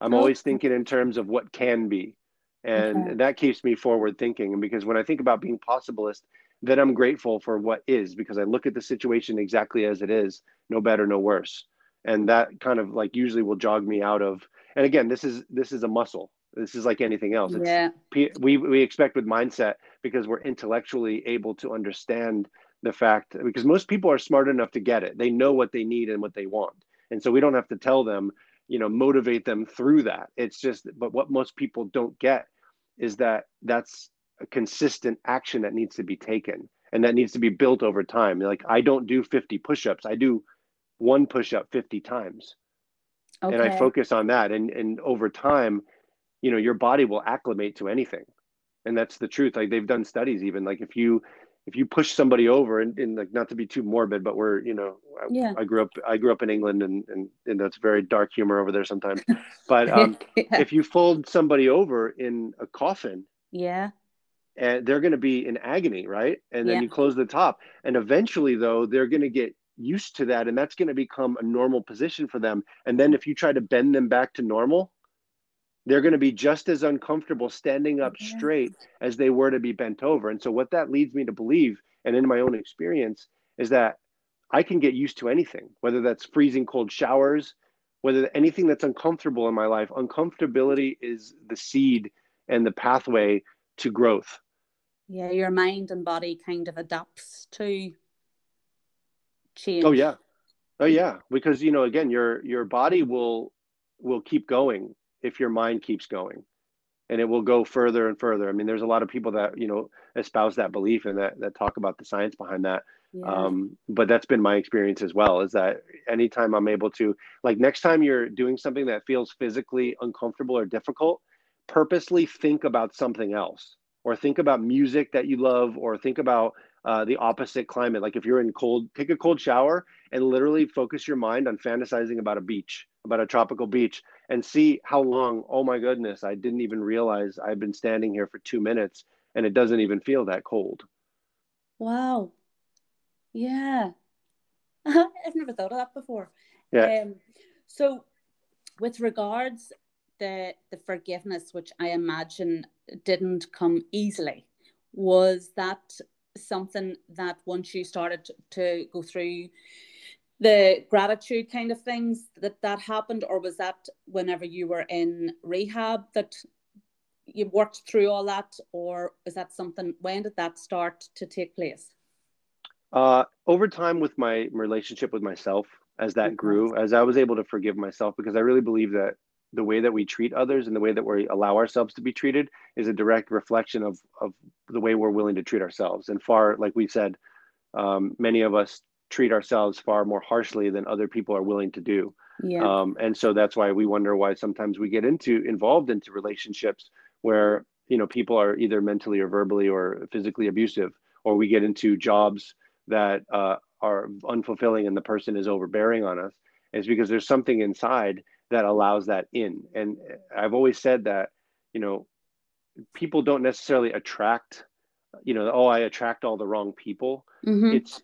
I'm always thinking in terms of what can be, and Okay. that keeps me forward thinking. And because when I think about being possibilist, then I'm grateful for what is because I look at the situation exactly as it is, no better, no worse. And that kind of like usually will jog me out of. And again, this is this is a muscle. This is like anything else. It's Yeah. We we expect with mindset because we're intellectually able to understand the fact because most people are smart enough to get it. They know what they need and what they want. And so we don't have to tell them you know motivate them through that. It's just but what most people don't get is that that's a consistent action that needs to be taken and that needs to be built over time. Like i don't do 50 push-ups. I do one push-up 50 times. Okay. and I focus on that. And and over time, you know, your body will acclimate to anything, and that's the truth. Like they've done studies, even. Like if you if you push somebody over, and, and like not to be too morbid, but we're you know, I, Yeah. I grew up I grew up in England, and and and that's very dark humor over there sometimes. [LAUGHS] But [LAUGHS] um, yeah. if you fold somebody over in a coffin, yeah. and they're going to be in agony, right? And then Yeah. you close the top, and eventually, though, they're going to get used to that, and that's going to become a normal position for them. And then, if you try to bend them back to normal, they're going to be just as uncomfortable standing up Yeah. straight as they were to be bent over. And so, what that leads me to believe, and in my own experience, is that I can get used to anything, whether that's freezing cold showers, whether anything that's uncomfortable in my life. Uncomfortability is the seed and the pathway to growth. Yeah. Your mind and body kind of adapts to change. Oh yeah. Oh yeah, because you know again your your body will will keep going if your mind keeps going. And it will go further and further. I mean there's a lot of people that, you know, espouse that belief and that that talk about the science behind that. Yeah. Um, but that's been my experience as well is that anytime I'm able to like next time you're doing something that feels physically uncomfortable or difficult, purposely think about something else or think about music that you love or think about uh, the opposite climate. Like if you're in cold, take a cold shower and literally focus your mind on fantasizing about a beach, about a tropical beach, and see how long. Oh my goodness, I didn't even realize I've been standing here for two minutes and it doesn't even feel that cold. Wow. Yeah. [LAUGHS] I've never thought of that before. Yeah. Um, so with regards the the forgiveness, which I imagine didn't come easily, was that something that once you started to go through the gratitude kind of things that that happened or was that whenever you were in rehab that you worked through all that or is that something when did that start to take place Uh, over time, with my relationship with myself, as that grew, as I was able to forgive myself, because I really believe that the way that we treat others and the way that we allow ourselves to be treated is a direct reflection of of the way we're willing to treat ourselves. And far, like we said, um, many of us treat ourselves far more harshly than other people are willing to do. Yeah. Um, and so that's why we wonder why sometimes we get into involved into relationships where you know people are either mentally or verbally or physically abusive, or we get into jobs that uh, are unfulfilling and the person is overbearing on us. Is because there's something inside that allows that in. And I've always said that you know people don't necessarily attract you know oh i attract all the wrong people mm-hmm. it's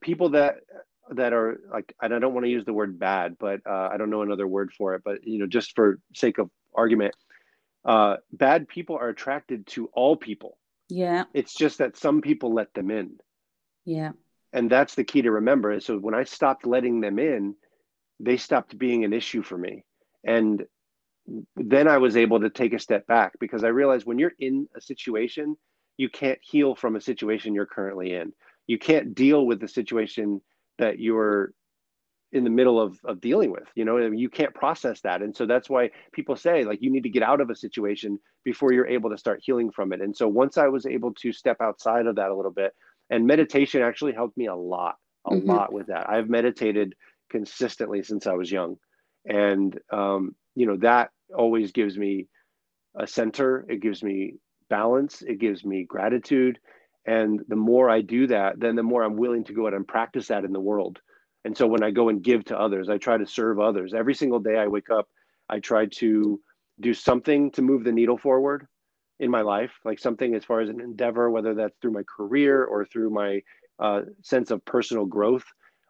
people that that are like and i don't want to use the word bad but uh, i don't know another word for it but you know just for sake of argument uh, bad people are attracted to all people. Yeah. It's just that some people let them in. Yeah. And that's the key to remember so when i stopped letting them in they stopped being an issue for me. And then i was able to take a step back because i realized when you're in a situation you can't heal from a situation you're currently in you can't deal with the situation that you're in the middle of, of dealing with you know you can't process that. And so that's why people say like you need to get out of a situation before you're able to start healing from it. And so once i was able to step outside of that a little bit and meditation actually helped me a lot a mm-hmm. lot with that. I've meditated consistently since i was young. And um, you know that always gives me a center. It gives me balance. It gives me gratitude and the more i do that then the more i'm willing to go out and practice that in the world. And so when i go and give to others i try to serve others. Every single day i wake up i try to do something to move the needle forward in my life like something as far as an endeavor whether that's through my career or through my uh, sense of personal growth.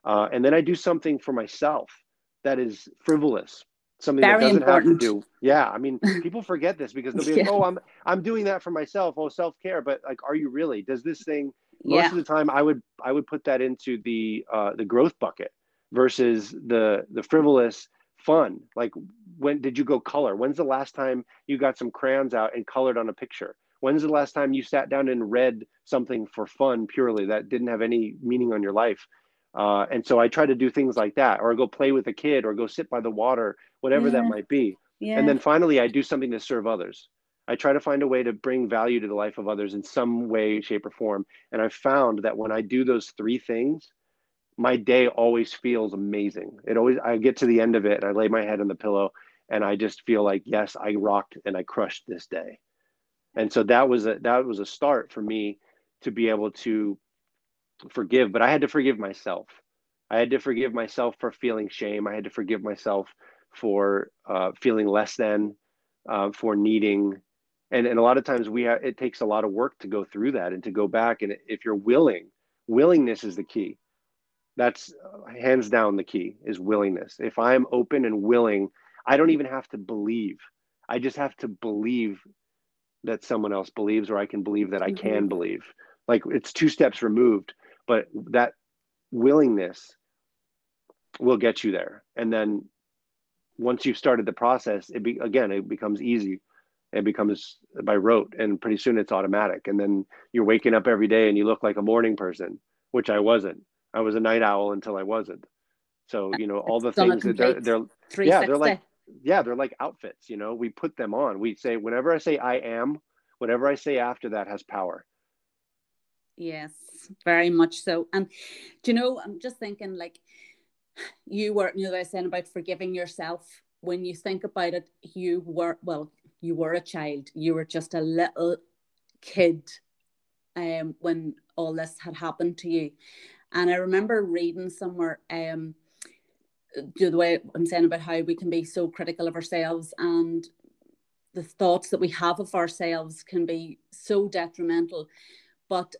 Uh, and then i do something for myself that is frivolous something Very that doesn't important. have to do. [LAUGHS] Yeah, I mean, people forget this because they'll be yeah. like, "Oh, I'm I'm doing that for myself. Oh, self care." But like, are you really? Does this thing? Most yeah. of the time, I would I would put that into the uh, the growth bucket versus the the frivolous fun. Like, when did you go color? When's the last time you got some crayons out and colored on a picture? When's the last time you sat down and read something for fun purely that didn't have any meaning on your life? Uh, and so I try to do things like that, or go play with a kid, or go sit by the water, whatever yeah. that might be. Yeah. And then finally, I do something to serve others. I try to find a way to bring value to the life of others in some way, shape, or form. And I've found that when I do those three things, my day always feels amazing. It always, I get to the end of it and I lay my head on the pillow and I just feel like, yes, I rocked and I crushed this day. And so that was a, that was a start for me to be able to forgive, but I had to forgive myself. I had to forgive myself for feeling shame. I had to forgive myself for uh, feeling less than, uh, for needing, and and a lot of times we ha- it takes a lot of work to go through that and to go back. And if you're willing, willingness is the key. That's uh, hands down the key is willingness. If I'm open and willing, I don't even have to believe. I just have to believe that someone else believes, or I can believe that I mm-hmm. can believe. Like it's two steps removed but that willingness will get you there and then once you've started the process it be again it becomes easy. It becomes by rote and pretty soon it's automatic. And then you're waking up every day and you look like a morning person which i wasn't. I was a night owl until i wasn't. So you know all the things that they're, they're yeah they're like yeah they're like outfits you know we put them on. We say whenever i say i am whatever i say after that has power. Yes very much so. And do you know, I'm just thinking like you were, you know, I was saying about forgiving yourself. When you think about it, you were well, you were a child. You were just a little kid um, when all this had happened to you. And I remember reading somewhere um, the way I'm saying about how we can be so critical of ourselves and the thoughts that we have of ourselves can be so detrimental. But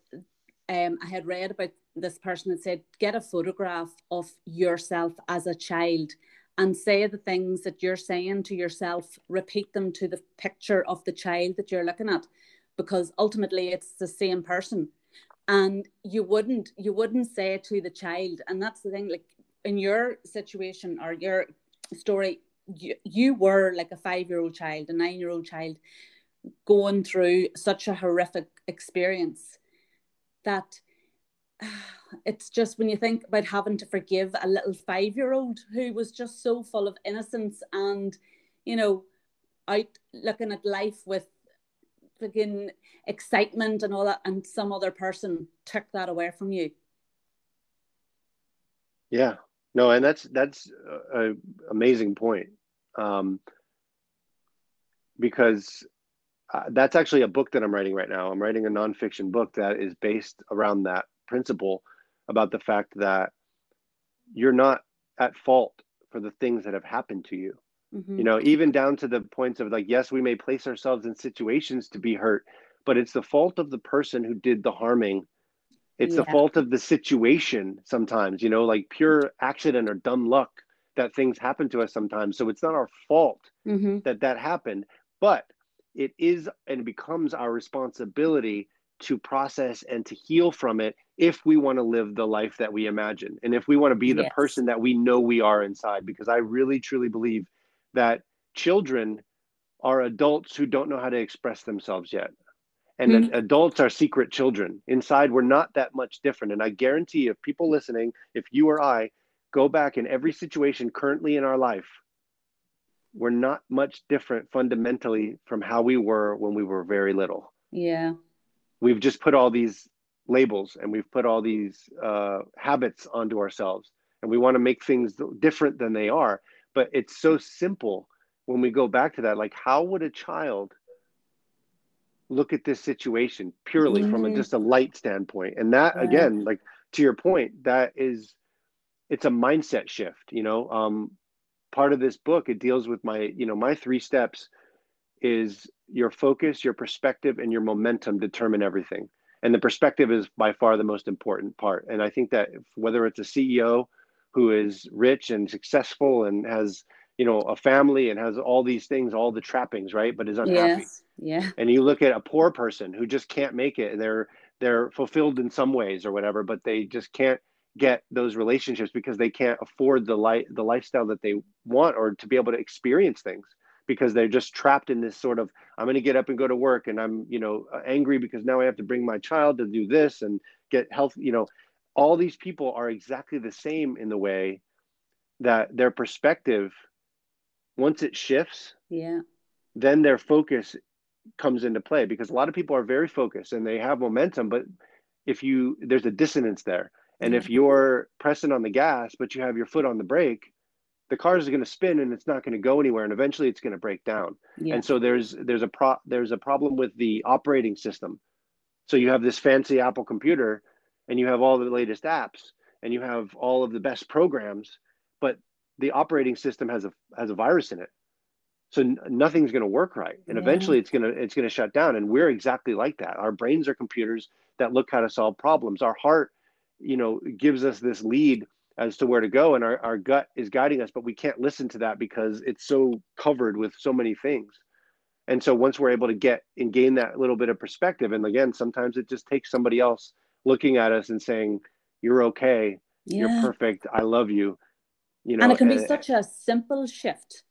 um, I had read about this person that said, get a photograph of yourself as a child and say the things that you're saying to yourself, repeat them to the picture of the child that you're looking at, because ultimately it's the same person. And you wouldn't, you wouldn't say to the child, and that's the thing, like in your situation or your story, you, you were like a five-year-old child, a nine-year-old child, going through such a horrific experience that it's just when you think about having to forgive a little five year old who was just so full of innocence and, you know, out looking at life with freaking excitement and all that, and some other person took that away from you. Yeah, no, and that's that's a, amazing point, um, because uh, that's actually a book that I'm writing right now. I'm writing a nonfiction book that is based around that principle about the fact that you're not at fault for the things that have happened to you. Mm-hmm. You know, even down to the points of like, yes, we may place ourselves in situations to be hurt, but it's the fault of the person who did the harming. It's yeah. the fault of the situation sometimes, you know, like pure accident or dumb luck that things happen to us sometimes. So it's not our fault mm-hmm. that that happened, but it is and it becomes our responsibility to process and to heal from it if we want to live the life that we imagine and if we want to be the yes. person that we know we are inside because i really truly believe that children are adults who don't know how to express themselves yet. And mm-hmm. adults are secret children. Inside we're not that much different. And i guarantee if people listening if you or i go back in every situation currently in our life we're not much different fundamentally from how we were when we were very little. Yeah. We've just put all these labels and we've put all these uh, habits onto ourselves and we want to make things different than they are but it's so simple when we go back to that like how would a child look at this situation purely mm-hmm. from a, mm-hmm. just a light standpoint and that yeah. again like to your point that is it's a mindset shift you know um part of this book it deals with my you know my three steps is your focus, your perspective, and your momentum determine everything. And the perspective is by far the most important part. And I think that whether it's a CEO who is rich and successful and has you know a family and has all these things all the trappings right but is unhappy yes. yeah and you look at a poor person who just can't make it they're they're fulfilled in some ways or whatever but they just can't get those relationships because they can't afford the life the lifestyle that they want or to be able to experience things because they're just trapped in this sort of i'm going to get up and go to work and i'm you know uh, angry because now i have to bring my child to do this and get health you know. All these people are exactly the same in the way that their perspective once it shifts yeah. then their focus comes into play because a lot of people are very focused and they have momentum but if you there's a dissonance there. And if you're pressing on the gas but you have your foot on the brake the cars are going to spin and it's not going to go anywhere and eventually it's going to break down. Yeah. and so there's there's a pro there's a problem with the operating system. So you have this fancy apple computer and you have all the latest apps and you have all of the best programs but the operating system has a has a virus in it. So nothing's going to work right. And yeah. eventually it's going to it's going to shut down. And we're exactly like that. Our brains are computers that look how to solve problems. Our heart you know gives us this lead as to where to go and our, our gut is guiding us but we can't listen to that because it's so covered with so many things. And so once we're able to get and gain that little bit of perspective and again sometimes it just takes somebody else looking at us and saying you're okay. Yeah. you're perfect. I love you. You know and it can be and, such a simple shift.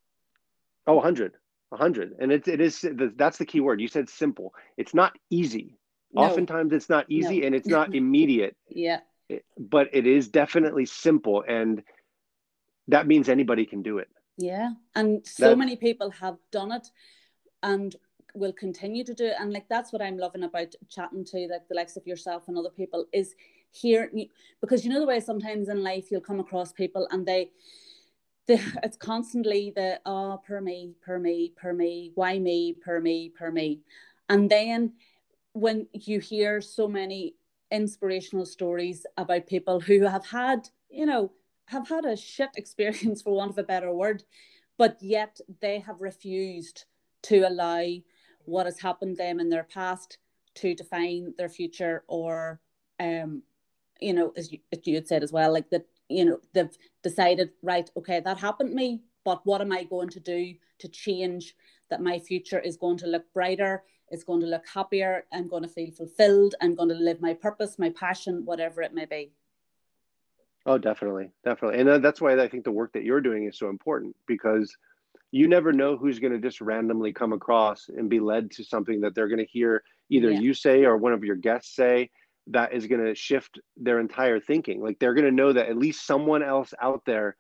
Oh 100 100 and it, it is that's the key word. You said simple. It's not easy. No. oftentimes it's not easy no. and it's not immediate. [LAUGHS] Yeah but it is definitely simple and that means anybody can do it. Yeah and so that, many people have done it and will continue to do it. And like that's what i'm loving about chatting to like the likes of yourself and other people is here because you know the way sometimes in life you'll come across people and they the, it's constantly the oh per me per me per me why me per me per me? And then when you hear so many inspirational stories about people who have had, you know, have had a shit experience, [LAUGHS] for want of a better word, but yet they have refused to allow what has happened them in their past to define their future or um you know as you, as you had said as well like that you know they've decided right okay that happened to me but what am i going to do to change that my future is going to look brighter it's going to look happier. I'm going to feel fulfilled. I'm going to live my purpose, my passion, whatever it may be. Oh, definitely, definitely, and that's why I think the work that you're doing is so important because you never know who's going to just randomly come across and be led to something that they're going to hear either yeah. you say or one of your guests say that is going to shift their entire thinking. Like they're going to know that at least someone else out there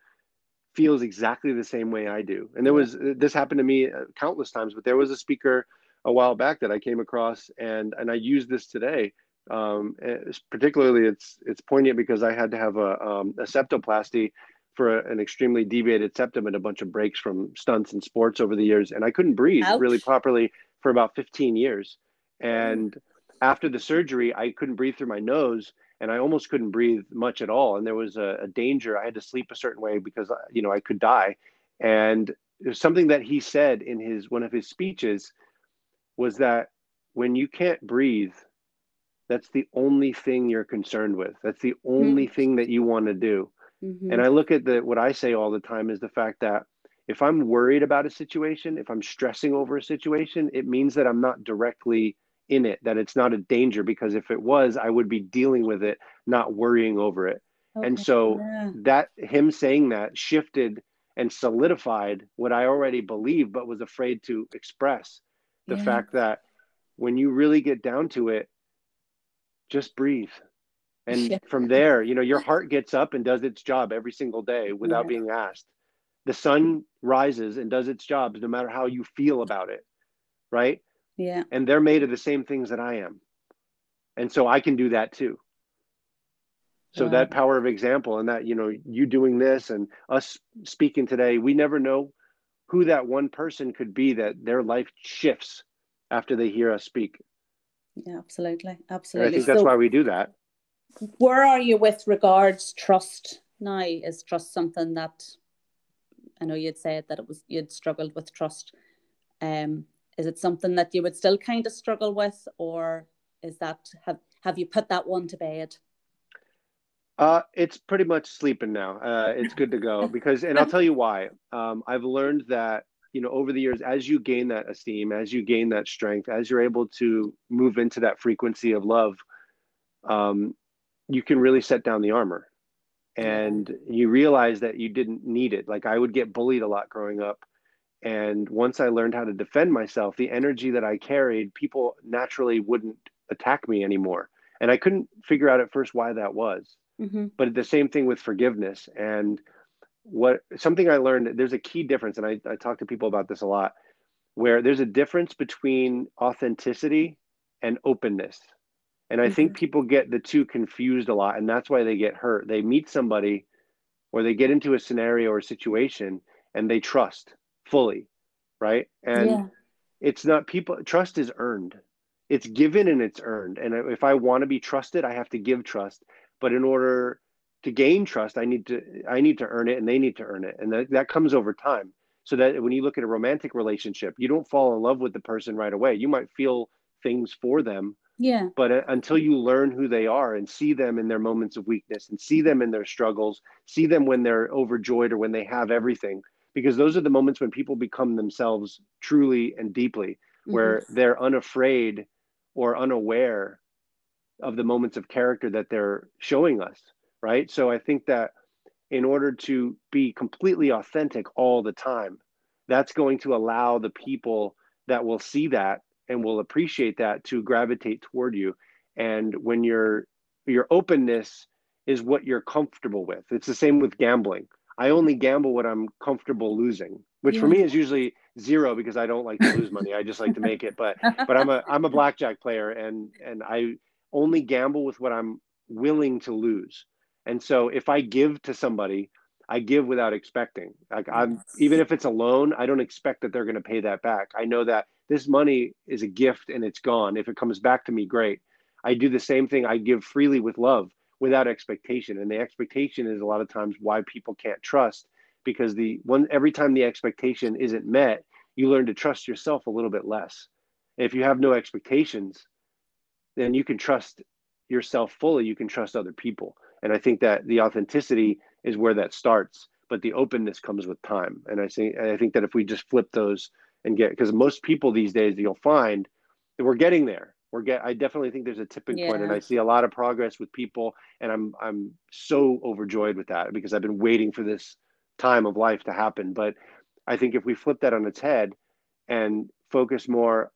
feels exactly the same way I do. And there was this happened to me uh, countless times, but there was a speaker a while back that I came across, and and I use this today. Um, particularly, it's it's poignant because I had to have a, um, a septoplasty for a, an extremely deviated septum and a bunch of breaks from stunts and sports over the years, and I couldn't breathe Ouch. really properly for about 15 years. And after the surgery, I couldn't breathe through my nose, and I almost couldn't breathe much at all. And there was a, a danger. I had to sleep a certain way because uh, you know I could die. And there's something that he said in his one of his speeches was that when you can't breathe, that's the only thing you're concerned with. That's the only mm-hmm. thing that you want to do. Mm-hmm. And I look at the what I say all the time is the fact that if I'm worried about a situation, if I'm stressing over a situation, it means that I'm not directly in it, that it's not a danger because if it was, I would be dealing with it, not worrying over it. Okay. And so yeah. that him saying that shifted and solidified what I already believed but was afraid to express the yeah. fact that when you really get down to it, just breathe. And yeah. from there, you know, your heart gets up and does its job every single day without being asked. The sun rises and does its job no matter how you feel about it. Right yeah. And they're made of the same things that I am. And so I can do that too. So yeah. that power of example and that, you know, you doing this and us speaking today, we never know who that one person could be that their life shifts after they hear us speak. Yeah, absolutely. Absolutely. And I think that's so, why we do that. Where are you with regards trust now? Is trust something that I know you'd said that it was you'd struggled with trust. Um, is it something that you would still kind of struggle with or is that have have you put that one to bed uh, it's pretty much sleeping now. Uh, it's good to go [LAUGHS] because, and I'll tell you why. Um, I've learned that you know over the years, as you gain that esteem, as you gain that strength, as you're able to move into that frequency of love, um, you can really set down the armor, and you realize that you didn't need it. Like I would get bullied a lot growing up, and once I learned how to defend myself, the energy that I carried, people naturally wouldn't attack me anymore. And I couldn't figure out at first why that was. Mm-hmm. But the same thing with forgiveness. And what something I learned, there's a key difference, and I, I talk to people about this a lot, where there's a difference between authenticity and openness. And I mm-hmm. think people get the two confused a lot, and that's why they get hurt. They meet somebody or they get into a scenario or situation and they trust fully, right? And yeah. it's not people trust is earned. It's given and it's earned. And if I want to be trusted, I have to give trust. But in order to gain trust, I need to I need to earn it and they need to earn it. And that, that comes over time. So that when you look at a romantic relationship, you don't fall in love with the person right away. You might feel things for them. Yeah. But uh, until you learn who they are and see them in their moments of weakness and see them in their struggles, see them when they're overjoyed or when they have everything, because those are the moments when people become themselves truly and deeply where mm-hmm. they're unafraid or unaware of the moments of character that they're showing us right so i think that in order to be completely authentic all the time that's going to allow the people that will see that and will appreciate that to gravitate toward you and when your your openness is what you're comfortable with it's the same with gambling I only gamble what I'm comfortable losing, which yeah. for me is usually zero because I don't like to lose money. I just like to make it. But [LAUGHS] but I'm a I'm a blackjack player and and I only gamble with what I'm willing to lose. And so if I give to somebody, I give without expecting. Like I'm even if it's a loan, I don't expect that they're going to pay that back. I know that this money is a gift and it's gone. If it comes back to me, great. I do the same thing. I give freely with love without expectation. And the expectation is a lot of times why people can't trust because the one every time the expectation isn't met, you learn to trust yourself a little bit less. If you have no expectations, then you can trust yourself fully, you can trust other people. And I think that the authenticity is where that starts, but the openness comes with time. And I think I think that if we just flip those and get because most people these days you'll find that we're getting there we're get I definitely think there's a tipping yeah. point and I see a lot of progress with people and I'm I'm so overjoyed with that because I've been waiting for this time of life to happen but I think if we flip that on its head and focus more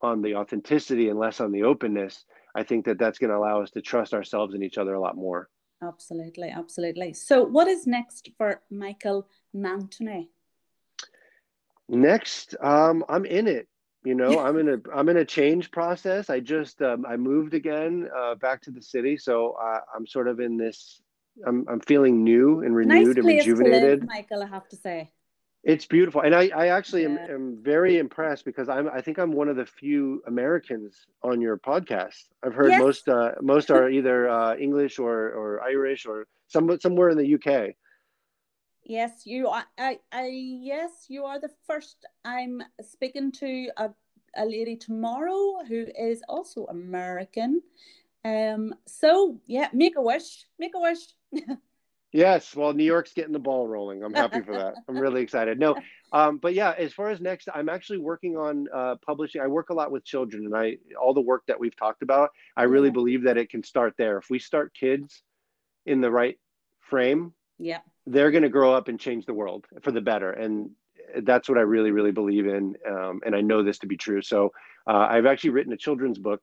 on the authenticity and less on the openness I think that that's going to allow us to trust ourselves and each other a lot more. Absolutely, absolutely. So, what is next for Michael Mantone? Next, um, I'm in it. You know, [LAUGHS] I'm in a I'm in a change process. I just um, I moved again uh, back to the city, so uh, I'm sort of in this. I'm I'm feeling new and renewed nice and rejuvenated. Live, Michael, I have to say. It's beautiful, and I, I actually yeah. am, am very impressed because I'm I think I'm one of the few Americans on your podcast. I've heard yes. most uh, most are [LAUGHS] either uh, English or or Irish or some somewhere in the UK. Yes, you are. I, I yes, you are the first. I'm speaking to a, a lady tomorrow who is also American. Um. So yeah, make a wish. Make a wish. [LAUGHS] Yes, well, New York's getting the ball rolling. I'm happy for that. I'm really excited. No, [LAUGHS] um, but yeah, as far as next, I'm actually working on uh, publishing. I work a lot with children, and I all the work that we've talked about. I really yeah. believe that it can start there. If we start kids in the right frame, yeah, they're going to grow up and change the world for the better, and that's what I really, really believe in. Um, and I know this to be true. So uh, I've actually written a children's book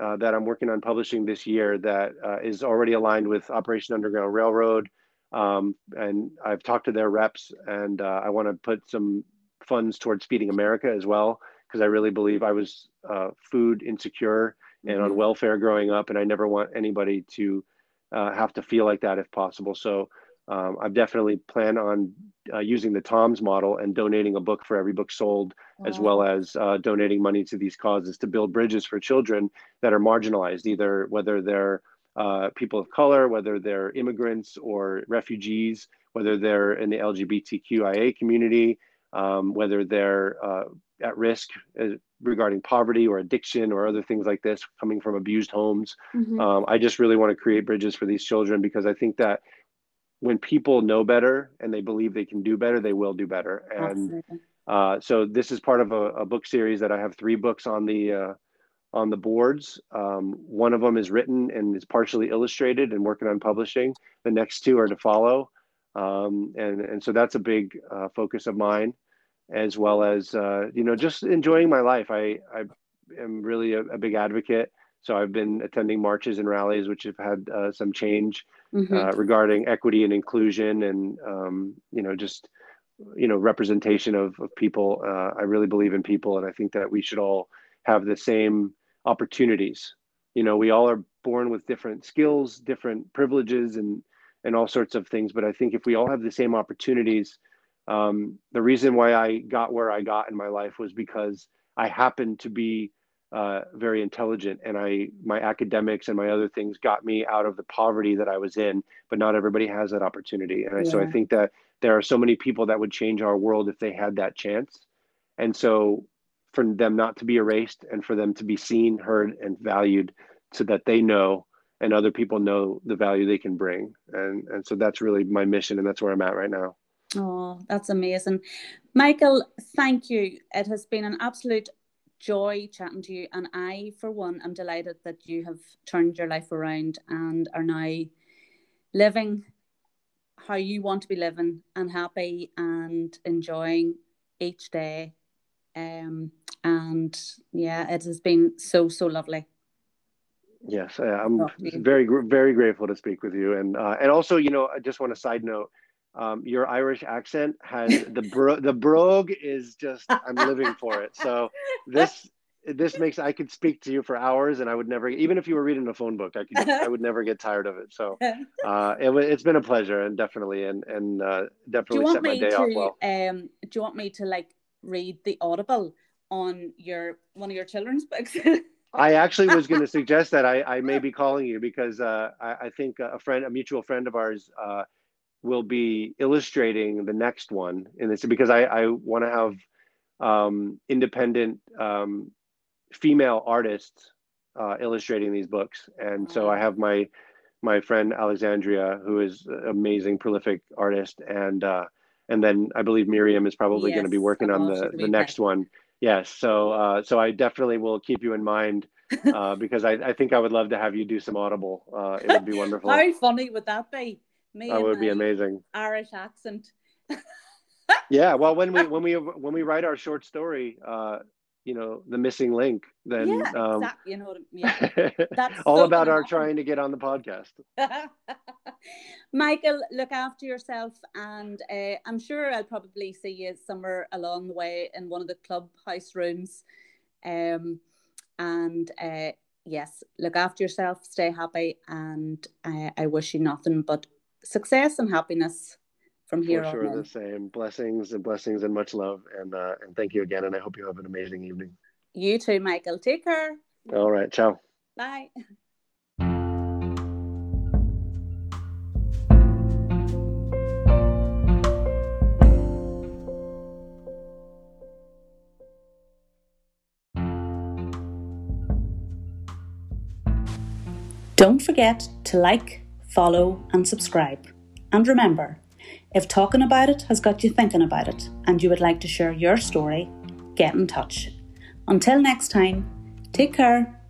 uh, that I'm working on publishing this year that uh, is already aligned with Operation Underground Railroad. Um, and I've talked to their reps, and uh, I want to put some funds towards Feeding America as well, because I really believe I was uh, food insecure and mm-hmm. on welfare growing up, and I never want anybody to uh, have to feel like that if possible. So um, I've definitely planned on uh, using the TOMS model and donating a book for every book sold, wow. as well as uh, donating money to these causes to build bridges for children that are marginalized, either whether they're uh, people of color, whether they're immigrants or refugees, whether they're in the LGBTQIA community, um, whether they're uh, at risk uh, regarding poverty or addiction or other things like this coming from abused homes. Mm-hmm. Um, I just really want to create bridges for these children because I think that when people know better and they believe they can do better, they will do better. And uh, so this is part of a, a, book series that I have three books on the uh, on the boards. Um, one of them is written and is partially illustrated and working on publishing. The next two are to follow. Um, and, and so that's a big uh, focus of mine, as well as, uh, you know, just enjoying my life. I, I am really a, a, big advocate. So I've been attending marches and rallies, which have had uh, some change mm-hmm. Uh, regarding equity and inclusion and, um, you know, just, you know, representation of, of people. Uh, I really believe in people. And I think that we should all have the same opportunities. You know, we all are born with different skills, different privileges, and and all sorts of things. But I think if we all have the same opportunities, um, the reason why I got where I got in my life was because I happened to be uh, very intelligent, and I my academics and my other things got me out of the poverty that I was in. But not everybody has that opportunity, and yeah. so I think that there are so many people that would change our world if they had that chance. And so for them not to be erased and for them to be seen, heard, and valued so that they know and other people know the value they can bring. And, and so that's really my mission, and that's where I'm at right now. Oh, that's amazing. Michael, thank you. It has been an absolute joy chatting to you. And I, for one, am delighted that you have turned your life around and are now living how you want to be living and happy and enjoying each day um, and yeah, it has been so so lovely. Yes, uh, I'm very very grateful to speak with you, and uh, and also you know I just want a side note. Um, your Irish accent has [LAUGHS] the bro- the brogue is just I'm living for it. So this this makes I could speak to you for hours and I would never even if you were reading a phone book I could I would never get tired of it. So [LAUGHS] uh, it, it's been a pleasure and definitely and and uh, definitely set my day to, off well. Um, do you want me to like read the Audible on your one of your children's books? I actually was going [LAUGHS] to suggest that I, I may be calling you because uh, I, I, think a friend, a mutual friend of ours, uh, will be illustrating the next one in this because I, I want to have um, independent um, female artists uh, illustrating these books, and so I have my my friend Alexandria, who is an amazing, prolific artist, and uh, and then I believe Miriam is probably yes, going to be working on the the next one. Yes, so uh, so I definitely will keep you in mind [LAUGHS] uh, because I, I think I would love to have you do some Audible. Uh, it would be [LAUGHS] wonderful. How funny would that be? Me that would be amazing. Irish accent. [LAUGHS] yeah, well, when we when we when we write our short story, uh, you know the missing link then yeah, um, exactly. you know yeah. [LAUGHS] that's all about our trying to get on the podcast [LAUGHS] michael look after yourself and uh, i'm sure i'll probably see you somewhere along the way in one of the clubhouse rooms um, and uh, yes look after yourself stay happy and uh, i wish you nothing but success and happiness from here on. For sure, on. the same. Blessings and blessings and much love. And uh, and thank you again. And I hope you have an amazing evening. You too, Michael. Take care. All right. Ciao. Bye. Don't forget to like, follow, and subscribe. And remember, if talking about it has got you thinking about it and you would like to share your story, get in touch. Until next time, take care